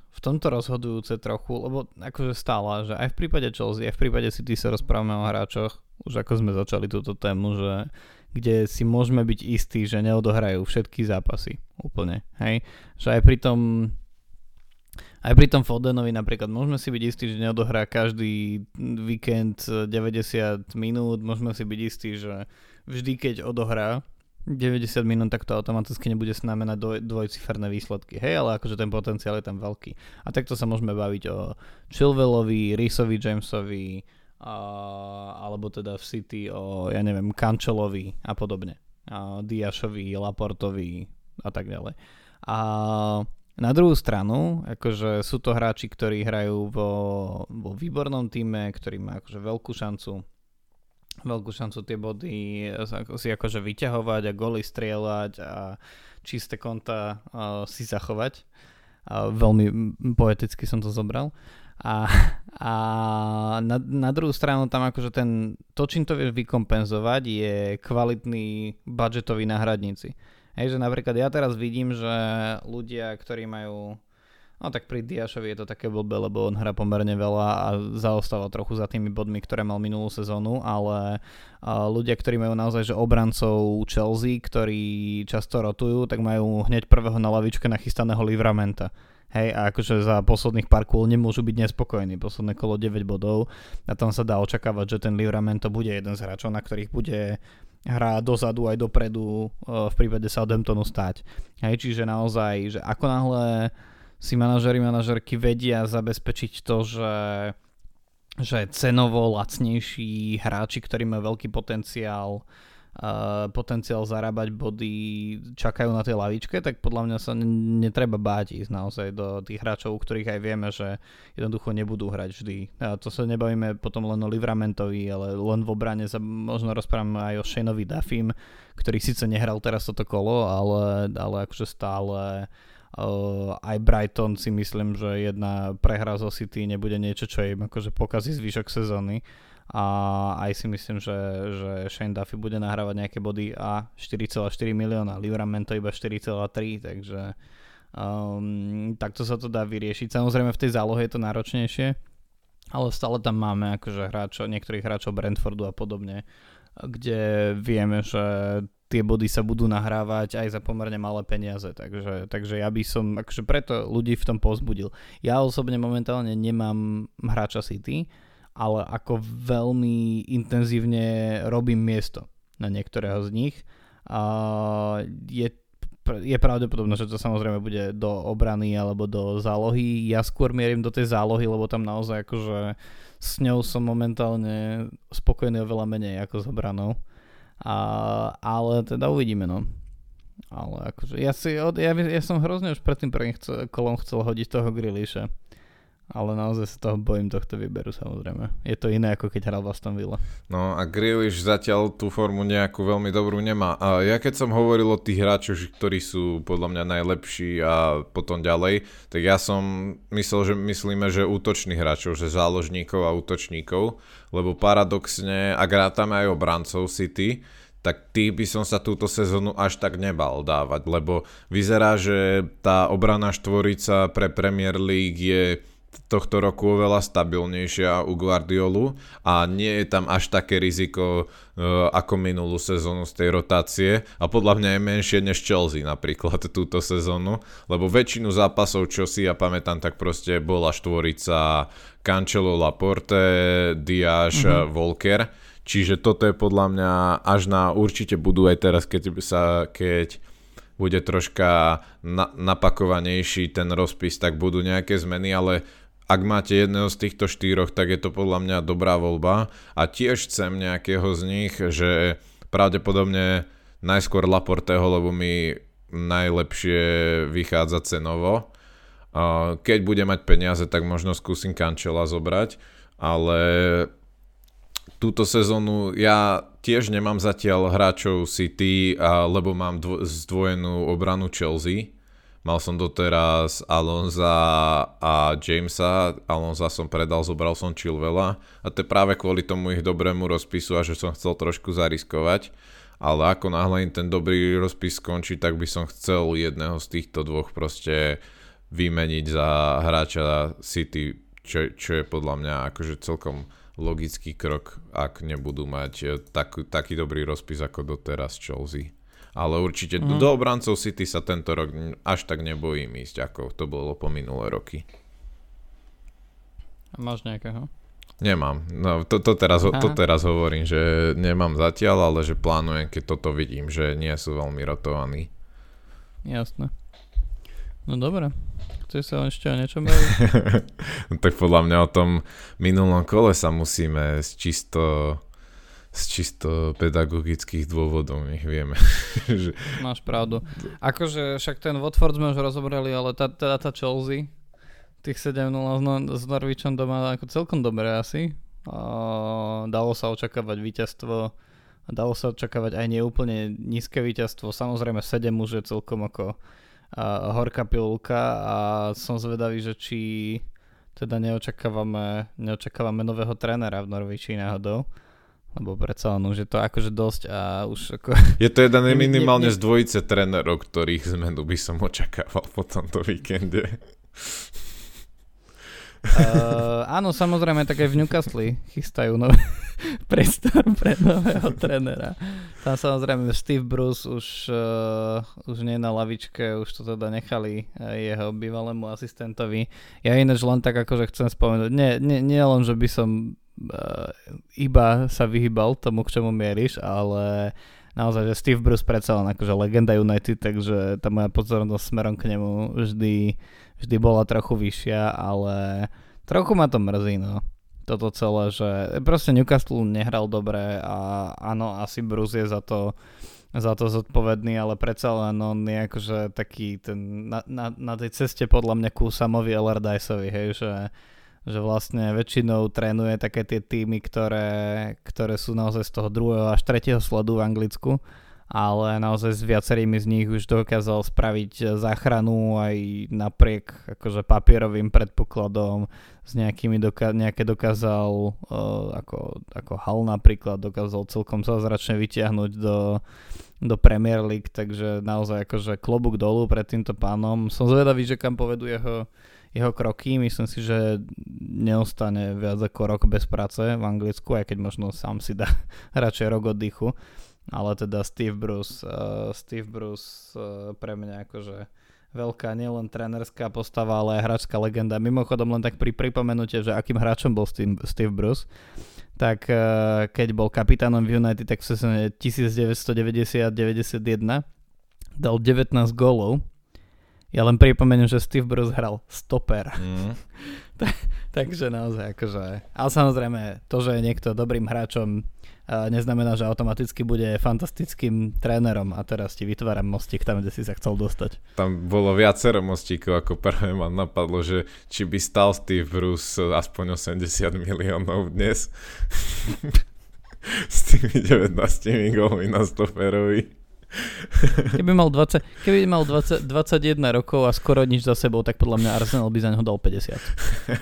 S1: v tomto rozhodujúce trochu, lebo akože stále, že aj v prípade Chelsea, aj v prípade City sa rozprávame o hráčoch, už ako sme začali túto tému, že kde si môžeme byť istí, že neodohrajú všetky zápasy úplne, hej. Že aj pri tom aj pri tom Fodenovi napríklad môžeme si byť istí, že neodohrá každý víkend 90 minút, môžeme si byť istí, že vždy keď odohrá 90 minút, tak to automaticky nebude znamenať dvoj, dvojciferné výsledky. Hej, ale akože ten potenciál je tam veľký. A takto sa môžeme baviť o Chilwellovi, Risovi Jamesovi, a, alebo teda v City o, ja neviem, Kančelovi a podobne. A Diašovi, Laportovi a tak ďalej. A na druhú stranu, akože sú to hráči, ktorí hrajú vo, vo výbornom týme, ktorý má akože veľkú šancu veľkú šancu tie body si akože vyťahovať a goly strieľať a čisté konta uh, si zachovať. Uh, veľmi poeticky som to zobral. A, a na, na druhú stranu tam akože ten, to, čím to vieš vykompenzovať, je kvalitní budžetoví náhradníci. Hej, že napríklad ja teraz vidím, že ľudia, ktorí majú No tak pri Diašovi je to také blbé, lebo on hrá pomerne veľa a zaostáva trochu za tými bodmi, ktoré mal minulú sezónu, ale ľudia, ktorí majú naozaj že obrancov Chelsea, ktorí často rotujú, tak majú hneď prvého na lavičke nachystaného Livramenta. Hej, a akože za posledných pár kôl nemôžu byť nespokojní. Posledné kolo 9 bodov a tam sa dá očakávať, že ten Livramento bude jeden z hráčov, na ktorých bude hrá dozadu aj dopredu e, v prípade Southamptonu stať. Hej, čiže naozaj, že ako náhle si manažeri, manažerky vedia zabezpečiť to, že že cenovo lacnejší hráči, ktorí majú veľký potenciál uh, potenciál zarábať body čakajú na tej lavičke, tak podľa mňa sa netreba báť ísť naozaj do tých hráčov, u ktorých aj vieme, že jednoducho nebudú hrať vždy. A to sa nebavíme potom len o Livramentovi, ale len v obrane sa možno rozprávame aj o Shaneovi Duffim, ktorý síce nehral teraz toto kolo, ale, ale akože stále aj Brighton si myslím, že jedna prehra zo City nebude niečo, čo im akože pokazí zvyšok sezóny a aj si myslím, že, že Shane Duffy bude nahrávať nejaké body a 4,4 milióna, Livramento iba 4,3, takže um, takto sa to dá vyriešiť. Samozrejme v tej zálohe je to náročnejšie, ale stále tam máme akože hráčov, niektorých hráčov Brentfordu a podobne, kde vieme, že tie body sa budú nahrávať aj za pomerne malé peniaze, takže, takže ja by som, akože preto ľudí v tom pozbudil. Ja osobne momentálne nemám hráča City, ale ako veľmi intenzívne robím miesto na niektorého z nich. A je, je pravdepodobné, že to samozrejme bude do obrany alebo do zálohy. Ja skôr mierim do tej zálohy, lebo tam naozaj akože s ňou som momentálne spokojný oveľa menej ako s obranou. A, ale teda uvidíme, no. Ale akože ja si, ja, ja som hrozne už pred tým prvým chcel, kolom chcel hodiť toho Grilliša ale naozaj sa toho bojím tohto výberu samozrejme. Je to iné ako keď hral v Aston Villa.
S2: No a Grealish zatiaľ tú formu nejakú veľmi dobrú nemá. A ja keď som hovoril o tých hráčoch, ktorí sú podľa mňa najlepší a potom ďalej, tak ja som myslel, že myslíme, že útočných hráčov, že záložníkov a útočníkov, lebo paradoxne, ak rátame aj obrancov City, tak tých by som sa túto sezónu až tak nebal dávať, lebo vyzerá, že tá obrana štvorica pre Premier League je tohto roku oveľa stabilnejšia u Guardiolu a nie je tam až také riziko uh, ako minulú sezónu z tej rotácie a podľa mňa je menšie než Chelsea napríklad túto sezónu, lebo väčšinu zápasov, čo si ja pamätám, tak proste bola štvorica Cancelo, Laporte, Diaz, mm-hmm. Volker, čiže toto je podľa mňa až na určite budú aj teraz, keď sa, keď bude troška na, napakovanejší ten rozpis, tak budú nejaké zmeny, ale ak máte jedného z týchto štyroch, tak je to podľa mňa dobrá voľba a tiež chcem nejakého z nich, že pravdepodobne najskôr Laporteho, lebo mi najlepšie vychádza cenovo. Keď bude mať peniaze, tak možno skúsim Kančela zobrať, ale túto sezónu ja tiež nemám zatiaľ hráčov City, lebo mám dvo- zdvojenú obranu Chelsea Mal som doteraz Alonza a Jamesa. Alonza som predal, zobral som Chilvela a to je práve kvôli tomu ich dobrému rozpisu a že som chcel trošku zariskovať. Ale ako náhle im ten dobrý rozpis skončí, tak by som chcel jedného z týchto dvoch proste vymeniť za hráča City, čo, čo je podľa mňa akože celkom logický krok, ak nebudú mať tak, taký dobrý rozpis ako doteraz Chelsea ale určite mm. do obrancov City sa tento rok až tak nebojím ísť, ako to bolo po minulé roky.
S1: Máš nejakého?
S2: Nemám. No, to, to, teraz, to teraz hovorím, že nemám zatiaľ, ale že plánujem, keď toto vidím, že nie sú veľmi rotovaní.
S1: Jasné. No dobre. Chceš sa ešte o niečom baviť?
S2: no, tak podľa mňa o tom minulom kole sa musíme čisto z čisto pedagogických dôvodov, nech vieme.
S1: Máš pravdu. Akože však ten Watford sme už rozobrali, ale tá, teda tá Chelsea, tých 7-0 s, Norvičom doma ako celkom dobre asi. A dalo sa očakávať víťazstvo dalo sa očakávať aj neúplne nízke víťazstvo. Samozrejme 7 už je celkom ako a, horká pilulka a som zvedavý, že či teda neočakávame, neočakávame nového trénera v Norviči náhodou lebo predsa len už je to akože dosť a už ako...
S2: Je to jeden minimálne z dvojice trénerov, ktorých zmenu by som očakával po tomto víkende.
S1: Uh, áno, samozrejme, tak aj v Newcastle chystajú nové priestor pre nového trénera. Tam samozrejme Steve Bruce už, uh, už nie na lavičke, už to teda nechali uh, jeho bývalému asistentovi. Ja ináč len tak akože chcem spomenúť, nie, nie, nie len, že by som iba sa vyhýbal tomu, k čomu mieríš, ale naozaj, že Steve Bruce predsa len akože legenda United, takže tá moja pozornosť smerom k nemu vždy, vždy bola trochu vyššia, ale trochu ma to mrzí, no. Toto celé, že proste Newcastle nehral dobre a áno, asi Bruce je za to za to zodpovedný, ale predsa len on je akože taký ten na, na, na tej ceste podľa mňa ku Samovi Allardyceovi, hej, že že vlastne väčšinou trénuje také tie týmy, ktoré, ktoré sú naozaj z toho druhého až tretieho sledu v Anglicku, ale naozaj s viacerými z nich už dokázal spraviť záchranu aj napriek akože papierovým predpokladom, s nejakými doka- nejaké dokázal, uh, ako, ako Hal napríklad, dokázal celkom zázračne vytiahnuť do, do Premier League, takže naozaj akože klobúk dolu pred týmto pánom. Som zvedavý, že kam povedú jeho jeho kroky. Myslím si, že neostane viac ako rok bez práce v Anglicku, aj keď možno sám si dá radšej rok oddychu. Ale teda Steve Bruce, uh, Steve Bruce uh, pre mňa akože veľká nielen trénerská postava, ale aj hráčská legenda. Mimochodom len tak pri pripomenutie, že akým hráčom bol Steve, Bruce, tak uh, keď bol kapitánom v United, tak v sezóne 1990-91 dal 19 gólov ja len pripomeniem, že Steve Bruce hral stoper. Mm. Takže naozaj akože... Ale samozrejme, to, že je niekto dobrým hráčom neznamená, že automaticky bude fantastickým trénerom a teraz ti vytváram mostík tam, kde si sa chcel dostať.
S2: Tam bolo viacero mostíkov, ako prvé ma napadlo, že či by stal Steve Bruce aspoň 80 miliónov dnes s tými 19 gólmi na stoperovi.
S1: Keby mal, 20, keby mal 20, 21 rokov a skoro nič za sebou, tak podľa mňa Arsenal by za neho dal 50.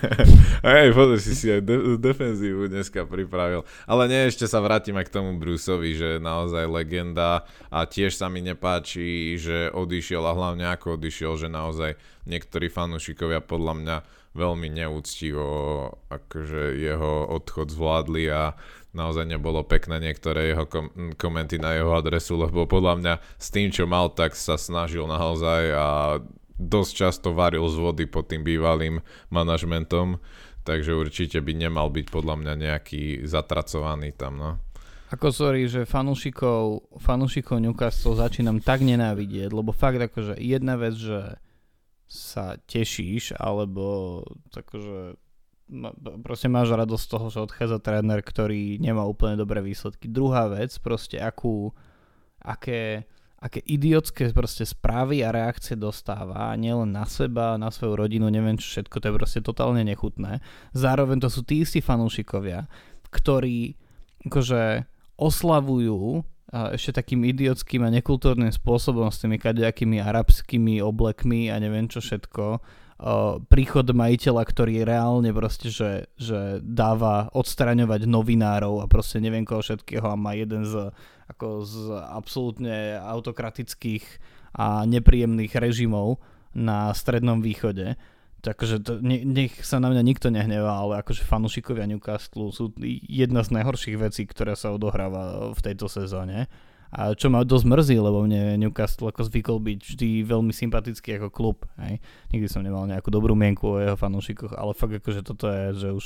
S2: Hej, pozri si si aj de- defenzívu dneska pripravil. Ale nie, ešte sa vrátim aj k tomu Bruceovi, že naozaj legenda a tiež sa mi nepáči, že odišiel a hlavne ako odišiel, že naozaj niektorí fanúšikovia podľa mňa veľmi neúctivo akože jeho odchod zvládli a naozaj nebolo pekné niektoré jeho kom- komenty na jeho adresu, lebo podľa mňa s tým, čo mal, tak sa snažil naozaj a dosť často varil z vody pod tým bývalým manažmentom, takže určite by nemal byť podľa mňa nejaký zatracovaný tam, no.
S1: Ako sorry, že fanúšikov, fanúšikov Newcastle začínam tak nenávidieť, lebo fakt akože jedna vec, že sa tešíš, alebo akože proste máš radosť z toho, že odchádza tréner, ktorý nemá úplne dobré výsledky. Druhá vec, proste akú, aké, aké idiotské proste správy a reakcie dostáva, nielen na seba, na svoju rodinu, neviem čo všetko, to je proste totálne nechutné. Zároveň to sú tí istí fanúšikovia, ktorí akože oslavujú ešte takým idiotským a nekultúrnym spôsobom s tými kadejakými arabskými oblekmi a neviem čo všetko príchod majiteľa, ktorý reálne proste, že, že dáva odstraňovať novinárov a proste neviem koho všetkého a má jeden z, ako z absolútne autokratických a nepríjemných režimov na Strednom východe. Takže to, ne, nech sa na mňa nikto nehnevá, ale akože fanúšikovia Newcastle sú jedna z najhorších vecí, ktorá sa odohráva v tejto sezóne. A čo ma dosť mrzí, lebo mne Newcastle ako zvykol byť vždy veľmi sympatický ako klub. Hej. Nikdy som nemal nejakú dobrú mienku o jeho fanúšikoch, ale fakt akože toto je, že už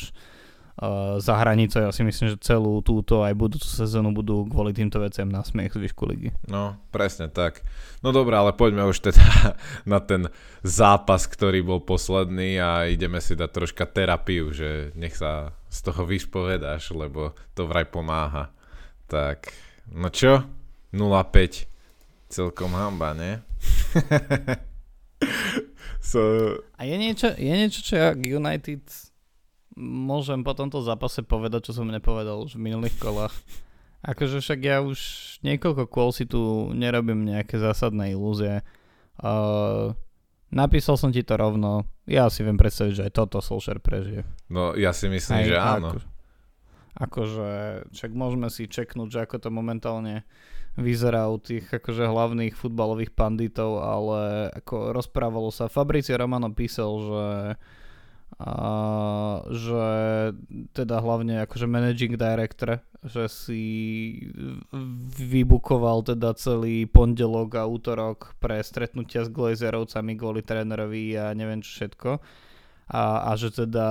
S1: uh, za hranicou, ja si myslím, že celú túto aj budúcu sezónu budú kvôli týmto veciam na smiech zvyšku ligy.
S2: No, presne tak. No dobré, ale poďme už teda na ten zápas, ktorý bol posledný a ideme si dať troška terapiu, že nech sa z toho vyspovedáš, lebo to vraj pomáha. Tak, no čo? 0-5. Celkom hamba, ne?
S1: so... A je niečo, je niečo, čo ja United môžem po tomto zápase povedať, čo som nepovedal už v minulých kolách. Akože však ja už niekoľko kôl si tu nerobím nejaké zásadné ilúzie. Uh, napísal som ti to rovno. Ja si viem predstaviť, že aj toto Solskjaer prežije.
S2: No ja si myslím, aj, že áno. Ako,
S1: akože však môžeme si čeknúť, že ako to momentálne vyzerá u tých akože hlavných futbalových panditov, ale ako rozprávalo sa, Fabricio Romano písal, že a, že teda hlavne akože managing director, že si vybukoval teda celý pondelok a útorok pre stretnutia s Glazerovcami kvôli trénerovi a neviem čo všetko. A, a že teda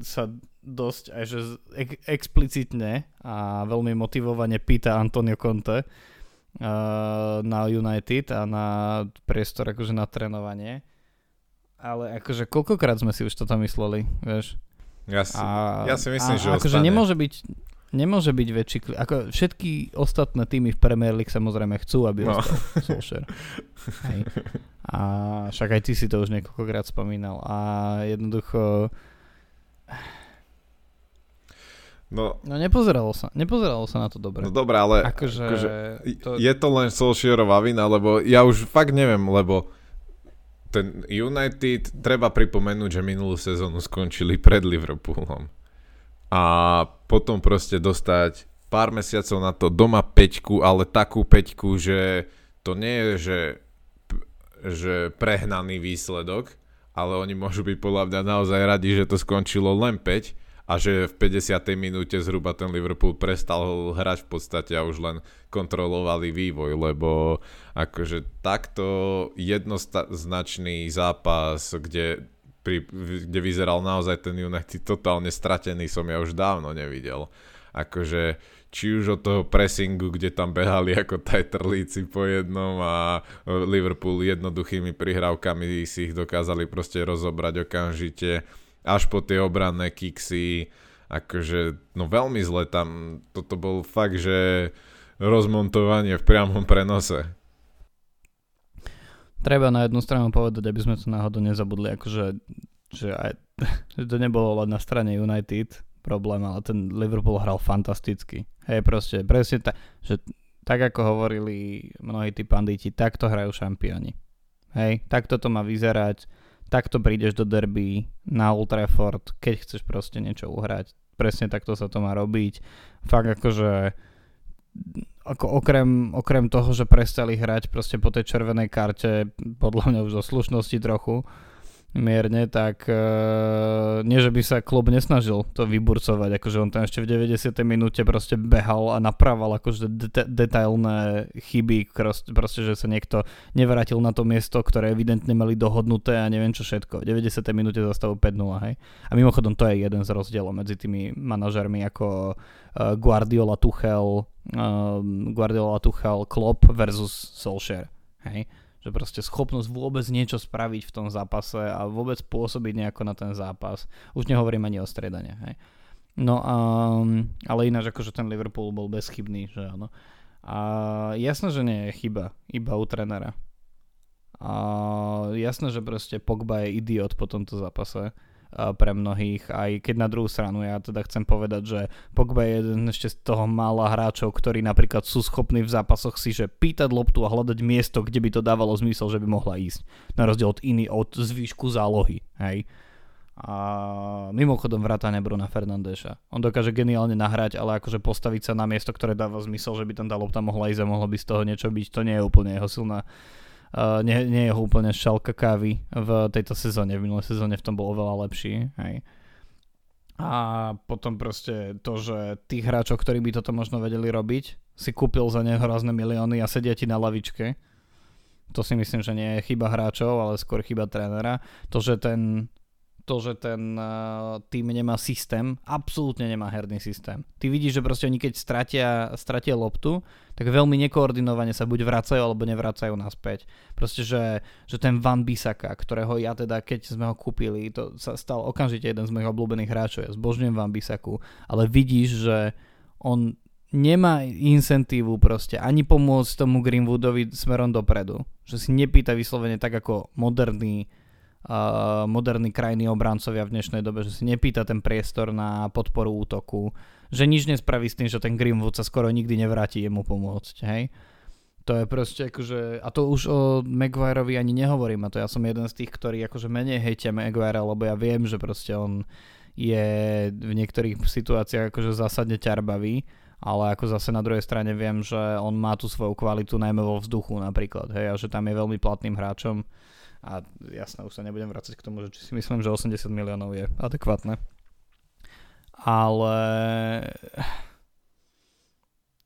S1: sa dosť aj že ex- explicitne a veľmi motivovane pýta Antonio Conte, na United a na priestor akože na trénovanie. Ale akože koľkokrát sme si už toto mysleli, vieš?
S2: Ja si, a, ja si myslím, a, že
S1: akože nemôže byť, nemôže byť väčší ako všetky ostatné týmy v Premier League samozrejme chcú, aby no. ostal Solskjaer. Hej. A však aj ty si to už niekoľkokrát spomínal. A jednoducho No, no nepozeralo sa, nepozeralo sa na to dobre.
S2: No dobre, ale akože, akože to... je to len Solskjaerová vina, lebo ja už fakt neviem, lebo ten United, treba pripomenúť, že minulú sezónu skončili pred Liverpoolom. A potom proste dostať pár mesiacov na to doma peťku, ale takú peťku, že to nie je, že, že prehnaný výsledok, ale oni môžu byť podľa mňa naozaj radi, že to skončilo len 5 a že v 50. minúte zhruba ten Liverpool prestal hrať v podstate a už len kontrolovali vývoj, lebo akože takto jednoznačný zápas, kde, pri, kde vyzeral naozaj ten United totálne stratený som ja už dávno nevidel. Akože či už od toho pressingu, kde tam behali ako tajtrlíci po jednom a Liverpool jednoduchými prihrávkami si ich dokázali proste rozobrať okamžite až po tie obranné kiksy, akože no veľmi zle tam, toto bol fakt, že rozmontovanie v priamom prenose.
S1: Treba na jednu stranu povedať, aby sme to náhodou nezabudli, akože že, aj, že to nebolo len na strane United problém, ale ten Liverpool hral fantasticky. Hej, proste, presne tak, že tak ako hovorili mnohí tí pandíti, takto hrajú šampióni. Hej, takto to má vyzerať, takto prídeš do derby na Old Trafford, keď chceš proste niečo uhrať. Presne takto sa to má robiť. Fakt akože ako okrem, okrem toho, že prestali hrať proste po tej červenej karte, podľa mňa už zo slušnosti trochu, mierne, tak uh, nie, že by sa klub nesnažil to vyburcovať, akože on tam ešte v 90. minúte proste behal a naprával akože de- detailné chyby, proste, že sa niekto nevrátil na to miesto, ktoré evidentne mali dohodnuté a neviem čo všetko. V 90. minúte zastavu 5-0, hej. A mimochodom to je jeden z rozdielov medzi tými manažermi ako uh, Guardiola Tuchel, uh, Guardiola Tuchel Klopp versus Solskjaer, hej že proste schopnosť vôbec niečo spraviť v tom zápase a vôbec pôsobiť nejako na ten zápas. Už nehovorím ani o stredane. Hej. No a, ale ináč akože ten Liverpool bol bezchybný, že áno. A jasné, že nie je chyba, iba u trenera. A jasné, že proste Pogba je idiot po tomto zápase pre mnohých, aj keď na druhú stranu ja teda chcem povedať, že Pogba je jeden ešte z toho mála hráčov, ktorí napríklad sú schopní v zápasoch si, že pýtať loptu a hľadať miesto, kde by to dávalo zmysel, že by mohla ísť. Na rozdiel od iný, od zvýšku zálohy, hej. A mimochodom vrátane Bruna Fernandeša. On dokáže geniálne nahrať, ale akože postaviť sa na miesto, ktoré dáva zmysel, že by tam tá lopta mohla ísť a mohlo by z toho niečo byť, to nie je úplne jeho silná Uh, nie, nie je úplne šalka kávy v tejto sezóne. V minulej sezóne v tom bol oveľa lepší. Hej. A potom proste to, že tých hráčov, ktorí by toto možno vedeli robiť, si kúpil za neho rázne milióny a sedia ti na lavičke. To si myslím, že nie je chyba hráčov, ale skôr chyba trénera. To, že ten to, že ten uh, tým nemá systém, absolútne nemá herný systém. Ty vidíš, že proste oni keď stratia, stratia loptu, tak veľmi nekoordinovane sa buď vracajú, alebo nevracajú naspäť. Proste, že, že ten Van Bisaka, ktorého ja teda, keď sme ho kúpili, to sa stal okamžite jeden z mojich obľúbených hráčov, ja zbožňujem Van Bisaku, ale vidíš, že on nemá incentívu proste ani pomôcť tomu Greenwoodovi smerom dopredu. Že si nepýta vyslovene tak ako moderný moderní krajní obrancovia v dnešnej dobe, že si nepýta ten priestor na podporu útoku, že nič nespraví s tým, že ten Greenwood sa skoro nikdy nevráti jemu pomôcť, hej. To je proste akože, a to už o Maguireovi ani nehovorím, a to ja som jeden z tých, ktorí akože menej hejtia Maguire, lebo ja viem, že proste on je v niektorých situáciách akože zásadne ťarbavý, ale ako zase na druhej strane viem, že on má tú svoju kvalitu najmä vo vzduchu napríklad, hej, a že tam je veľmi platným hráčom a jasné, už sa nebudem vrácať k tomu, že či si myslím, že 80 miliónov je adekvátne. Ale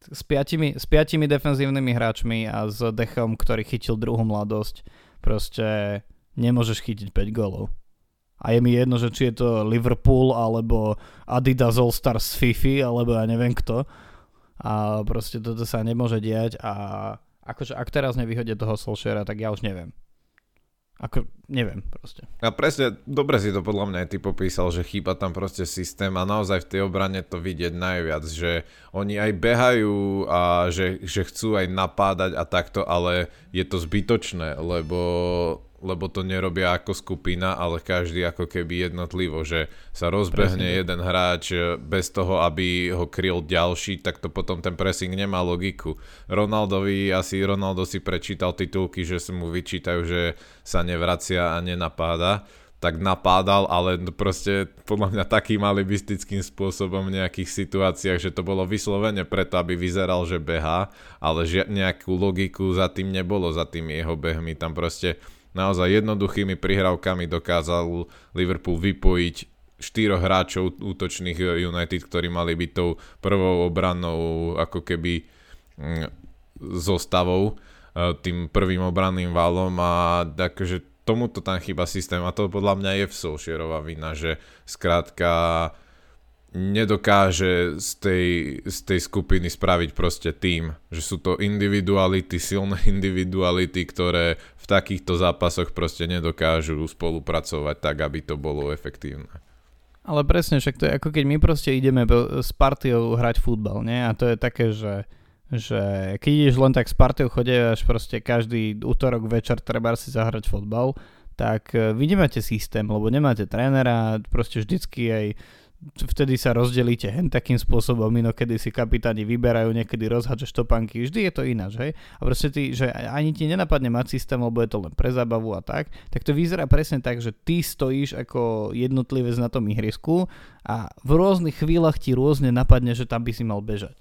S1: s piatimi, s piatimi defenzívnymi hráčmi a s Dechom, ktorý chytil druhú mladosť, proste nemôžeš chytiť 5 golov. A je mi jedno, že či je to Liverpool, alebo Adidas All Stars Fifi, alebo ja neviem kto. A proste toto sa nemôže diať a akože ak teraz nevyhodia toho Solskjaera, tak ja už neviem. Ako, neviem proste.
S2: A presne, dobre si to podľa mňa aj ty popísal, že chýba tam proste systém a naozaj v tej obrane to vidieť najviac, že oni aj behajú a že, že chcú aj napádať a takto, ale je to zbytočné, lebo lebo to nerobia ako skupina, ale každý ako keby jednotlivo, že sa rozbehne Presne. jeden hráč e, bez toho, aby ho kryl ďalší, tak to potom ten pressing nemá logiku. Ronaldovi, asi Ronaldo si prečítal titulky, že sa mu vyčítajú, že sa nevracia a nenapáda tak napádal, ale proste podľa mňa takým alibistickým spôsobom v nejakých situáciách, že to bolo vyslovene preto, aby vyzeral, že beha, ale že nejakú logiku za tým nebolo, za tým jeho behmi. Tam proste naozaj jednoduchými prihrávkami dokázal Liverpool vypojiť štyroch hráčov útočných United, ktorí mali byť tou prvou obranou ako keby mm, zostavou, e, tým prvým obranným valom a akože tomuto tam chýba systém a to podľa mňa je v Solskjaerova vina, že skrátka nedokáže z tej, z tej skupiny spraviť proste tým. Že sú to individuality, silné individuality, ktoré v takýchto zápasoch proste nedokážu spolupracovať tak, aby to bolo efektívne.
S1: Ale presne, však to je ako keď my proste ideme s partiou hrať futbal, nie? A to je také, že, že keď ideš len tak s partiou až proste každý útorok večer treba si zahrať futbal, tak e, vy nemáte systém, lebo nemáte trénera, proste vždycky aj vtedy sa rozdelíte hen takým spôsobom, inokedy si kapitáni vyberajú, niekedy rozhadžeš topanky, vždy je to ináč, hej? A proste ty, že ani ti nenapadne mať systém, lebo je to len pre zábavu a tak, tak to vyzerá presne tak, že ty stojíš ako jednotlivec na tom ihrisku a v rôznych chvíľach ti rôzne napadne, že tam by si mal bežať.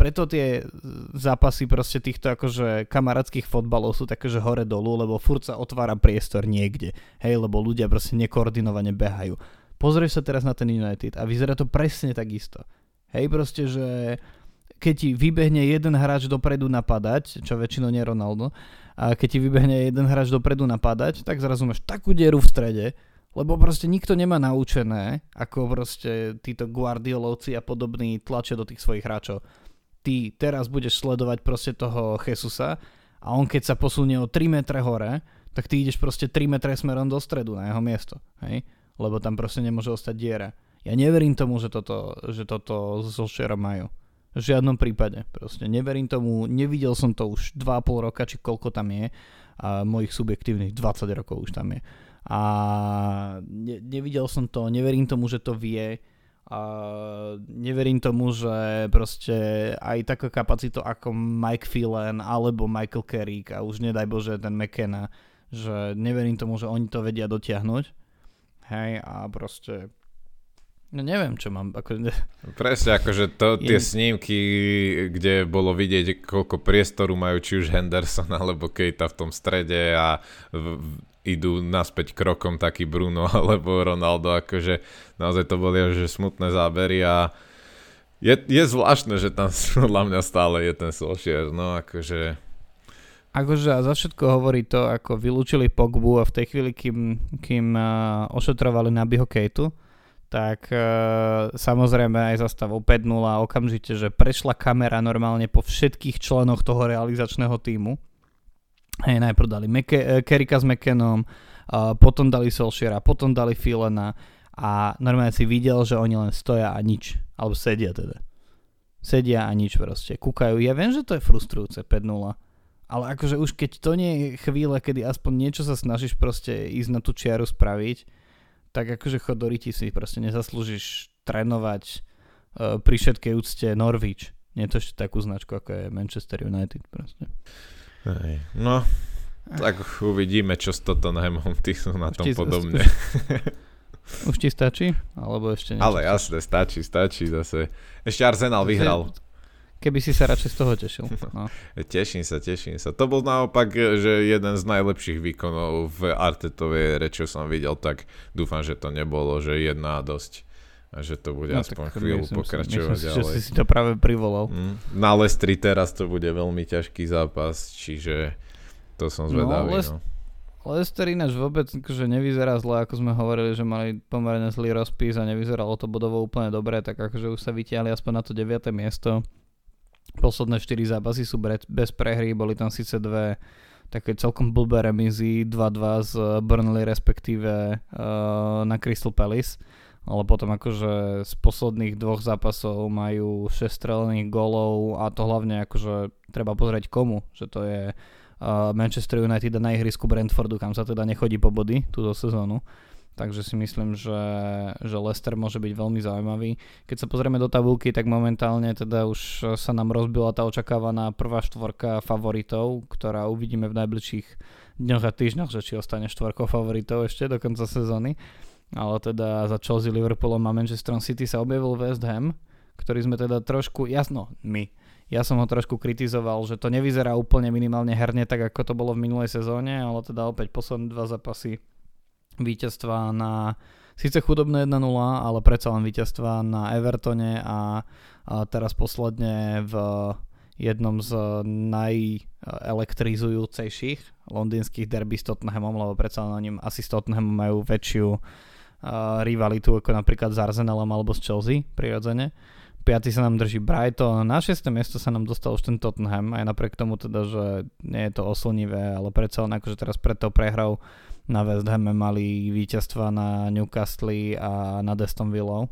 S1: Preto tie zápasy proste týchto akože kamarátskych fotbalov sú také, že hore dolu, lebo furt otvára priestor niekde, hej, lebo ľudia proste nekoordinovane behajú pozrieš sa teraz na ten United a vyzerá to presne takisto. Hej, proste, že keď ti vybehne jeden hráč dopredu napadať, čo väčšinou nie Ronaldo, a keď ti vybehne jeden hráč dopredu napadať, tak zrazu máš takú dieru v strede, lebo proste nikto nemá naučené, ako proste títo Guardiolovci a podobní tlačia do tých svojich hráčov. Ty teraz budeš sledovať proste toho Jesusa a on keď sa posunie o 3 metre hore, tak ty ideš proste 3 metre smerom do stredu na jeho miesto. Hej? Lebo tam proste nemôže ostať diera. Ja neverím tomu, že toto, že toto so Solskjaerom majú. V žiadnom prípade. Proste neverím tomu, nevidel som to už 2,5 roka, či koľko tam je a mojich subjektívnych 20 rokov už tam je. A ne, nevidel som to, neverím tomu, že to vie a neverím tomu, že proste aj taká kapacita ako Mike Phelan alebo Michael Carrick a už nedaj Bože ten McKenna, že neverím tomu, že oni to vedia dotiahnuť hej, a proste No neviem, čo mám. Ako...
S2: Presne, akože to, tie je... snímky, kde bolo vidieť, koľko priestoru majú či už Henderson alebo Kejta v tom strede a v, v, idú naspäť krokom taký Bruno alebo Ronaldo, akože naozaj to boli že smutné zábery a je, je zvláštne, že tam podľa mňa stále je ten Solskjaer, no akože
S1: Akože za všetko hovorí to, ako vylúčili Pogbu a v tej chvíli, kým, kým uh, ošetrovali na Kejtu, tak uh, samozrejme aj zastavou 5-0 okamžite, že prešla kamera normálne po všetkých členoch toho realizačného týmu. Hej, najprv dali Meke, uh, Kerika s McKennom, uh, potom dali Solšiera, potom dali Filena a normálne si videl, že oni len stoja a nič. Alebo sedia teda. Sedia a nič proste. Kúkajú. Ja viem, že to je frustrujúce 5-0 ale akože už keď to nie je chvíľa, kedy aspoň niečo sa snažíš proste ísť na tú čiaru spraviť, tak akože chodoriti si proste nezaslúžiš trénovať uh, pri všetkej úcte Norwich. Nie to ešte takú značku, ako je Manchester United proste.
S2: Hej. No, tak uvidíme, čo s Tottenhamom, ty sú na tom podobne.
S1: Už ti stačí? Alebo ešte
S2: niečo? Ale jasne, stačí, stačí zase. Ešte Arsenal vyhral.
S1: Keby si sa radšej z toho tešil. No.
S2: teším sa, teším sa. To bol naopak, že jeden z najlepších výkonov v Artetovej reči, som videl, tak dúfam, že to nebolo, že jedna a dosť. A že to bude no, aspoň chvíľu myslím, pokračovať myslím,
S1: ďalej. Že si si to práve privolal. Mm.
S2: Na Lestri teraz to bude veľmi ťažký zápas, čiže to som no, zvedavý. No, Les- no.
S1: Lester ináč vôbec že nevyzerá zle, ako sme hovorili, že mali pomerne zlý rozpis a nevyzeralo to bodovo úplne dobre, tak akože už sa vytiahli aspoň na to 9. miesto. Posledné 4 zápasy sú bez prehry, boli tam síce dve také celkom blbé remizy, 2-2 z Burnley respektíve uh, na Crystal Palace, ale potom akože z posledných dvoch zápasov majú 6 strelených golov a to hlavne akože treba pozrieť komu, že to je uh, Manchester United na ihrisku Brentfordu, kam sa teda nechodí po body túto sezónu takže si myslím, že, že Leicester môže byť veľmi zaujímavý. Keď sa pozrieme do tabulky, tak momentálne teda už sa nám rozbila tá očakávaná prvá štvorka favoritov, ktorá uvidíme v najbližších dňoch a týždňoch, že či ostane štvorkou favoritov ešte do konca sezóny. Ale teda za Chelsea, Liverpoolom a Manchester City sa objavil West Ham, ktorý sme teda trošku, jasno, my, ja som ho trošku kritizoval, že to nevyzerá úplne minimálne herne tak, ako to bolo v minulej sezóne, ale teda opäť posledné dva zápasy víťazstva na síce chudobné 1-0, ale predsa len víťazstva na Evertone a, a teraz posledne v jednom z najelektrizujúcejších londýnskych derby s Tottenhamom, lebo predsa len ním asi s Tottenhamom majú väčšiu uh, rivalitu ako napríklad s Arsenalom alebo s Chelsea prirodzene. 5. sa nám drží Brighton, na 6. miesto sa nám dostal už ten Tottenham, aj napriek tomu teda, že nie je to oslnivé, ale predsa len akože teraz pred tou prehrou na West Ham mali víťazstva na Newcastle a na Deston Villou.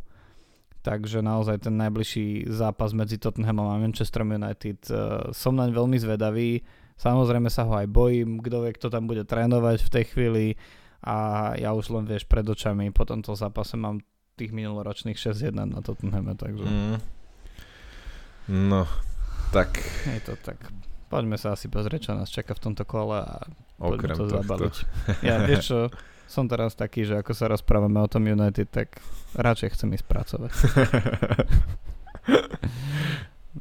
S1: Takže naozaj ten najbližší zápas medzi Tottenhamom a Manchester United uh, som naň veľmi zvedavý. Samozrejme sa ho aj bojím, kto vie, kto tam bude trénovať v tej chvíli a ja už len vieš pred očami po tomto zápase mám tých minuloročných 6-1 na Tottenhame, takže... Mm.
S2: No, tak...
S1: Je to tak. Poďme sa asi pozrieť, čo nás čaká v tomto kole a poďme to tohto. zabaliť. Ja vieš čo, som teraz taký, že ako sa rozprávame o tom United, tak radšej chcem ísť pracovať.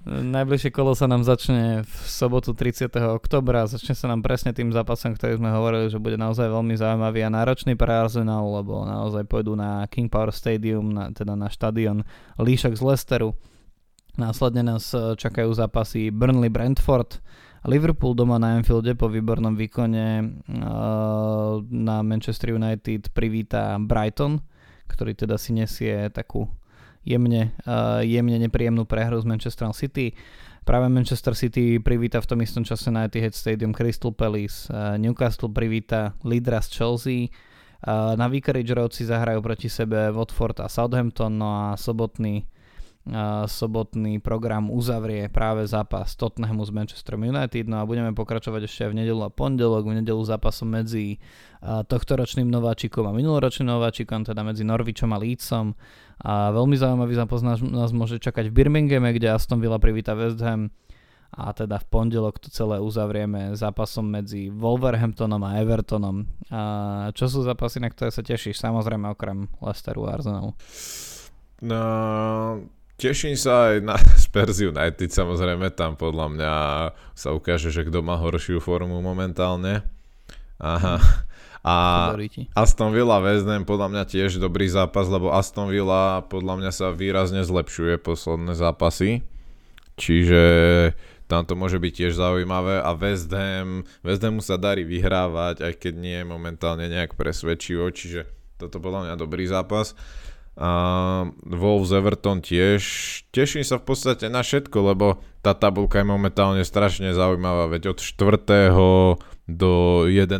S1: Najbližšie kolo sa nám začne v sobotu 30. oktobra. Začne sa nám presne tým zápasom, ktorý sme hovorili, že bude naozaj veľmi zaujímavý a náročný pre Arsenal, lebo naozaj pôjdu na King Power Stadium, na, teda na štadión Líšok z Lesteru. Následne nás e, čakajú zápasy Burnley Brentford, Liverpool doma na Anfielde po výbornom výkone uh, na Manchester United privíta Brighton, ktorý teda si nesie takú jemne, uh, jemne nepríjemnú prehru z Manchester City. Práve Manchester City privíta v tom istom čase na Etihad Stadium Crystal Palace, Newcastle privíta lídra z Chelsea, na Vicarage Road si zahrajú proti sebe Watford a Southampton, no a sobotný sobotný program uzavrie práve zápas Tottenhamu s Manchesterom United, no a budeme pokračovať ešte aj v nedelu a pondelok, v nedelu zápasom medzi tohtoročným nováčikom a minuloročným nováčikom, teda medzi Norvičom a Leedsom. A veľmi zaujímavý zápas nás, nás môže čakať v Birminghame, kde Aston Villa privíta West Ham a teda v pondelok to celé uzavrieme zápasom medzi Wolverhamptonom a Evertonom. A čo sú zápasy, na ktoré sa tešíš? Samozrejme okrem Leicesteru a Arsenalu.
S2: No, teším sa aj na Spurs United, samozrejme, tam podľa mňa sa ukáže, že kto má horšiu formu momentálne. Aha. A Aston Villa West Ham podľa mňa tiež dobrý zápas, lebo Aston Villa podľa mňa sa výrazne zlepšuje posledné zápasy. Čiže tam to môže byť tiež zaujímavé a West Ham, West Hamu sa darí vyhrávať, aj keď nie je momentálne nejak presvedčivo, čiže toto podľa mňa dobrý zápas. A Wolves Everton tiež. Teším sa v podstate na všetko, lebo tá tabulka je momentálne strašne zaujímavá, veď od 4 do 11.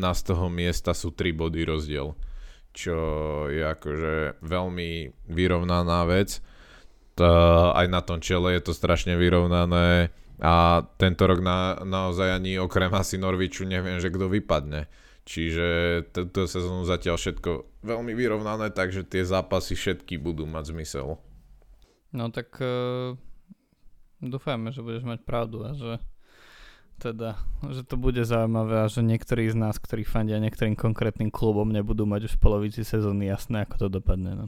S2: miesta sú 3 body rozdiel, čo je akože veľmi vyrovnaná vec. Tá, aj na tom čele je to strašne vyrovnané a tento rok na, naozaj ani okrem asi Norviču neviem, že kto vypadne. Čiže túto sezónu zatiaľ všetko veľmi vyrovnané, takže tie zápasy všetky budú mať zmysel.
S1: No tak uh, dúfajme, že budeš mať pravdu a že teda, že to bude zaujímavé a že niektorí z nás, ktorí fandia niektorým konkrétnym klubom, nebudú mať už v polovici sezóny jasné, ako to dopadne. No.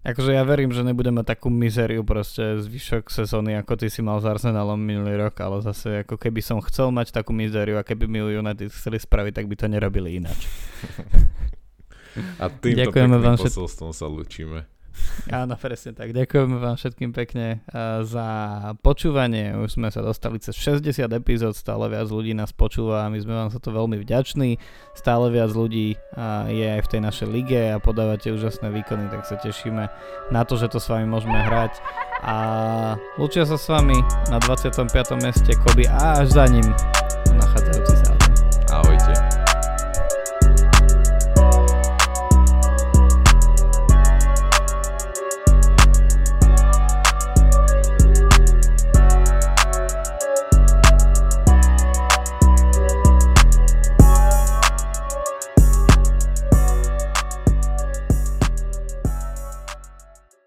S1: Akože ja verím, že nebudeme takú mizériu proste zvyšok sezóny, ako ty si mal s Arsenalom minulý rok, ale zase ako keby som chcel mať takú mizériu a keby mi United chceli spraviť, tak by to nerobili ináč.
S2: A týmto Ďakujeme pekným vám posolstvom sa lúčime.
S1: Áno, presne tak. Ďakujeme vám všetkým pekne uh, za počúvanie. Už sme sa dostali cez 60 epizód, stále viac ľudí nás počúva a my sme vám za to veľmi vďační. Stále viac ľudí uh, je aj v tej našej lige a podávate úžasné výkony, tak sa tešíme na to, že to s vami môžeme hrať. A lúčia sa s vami na 25. meste Koby a až za ním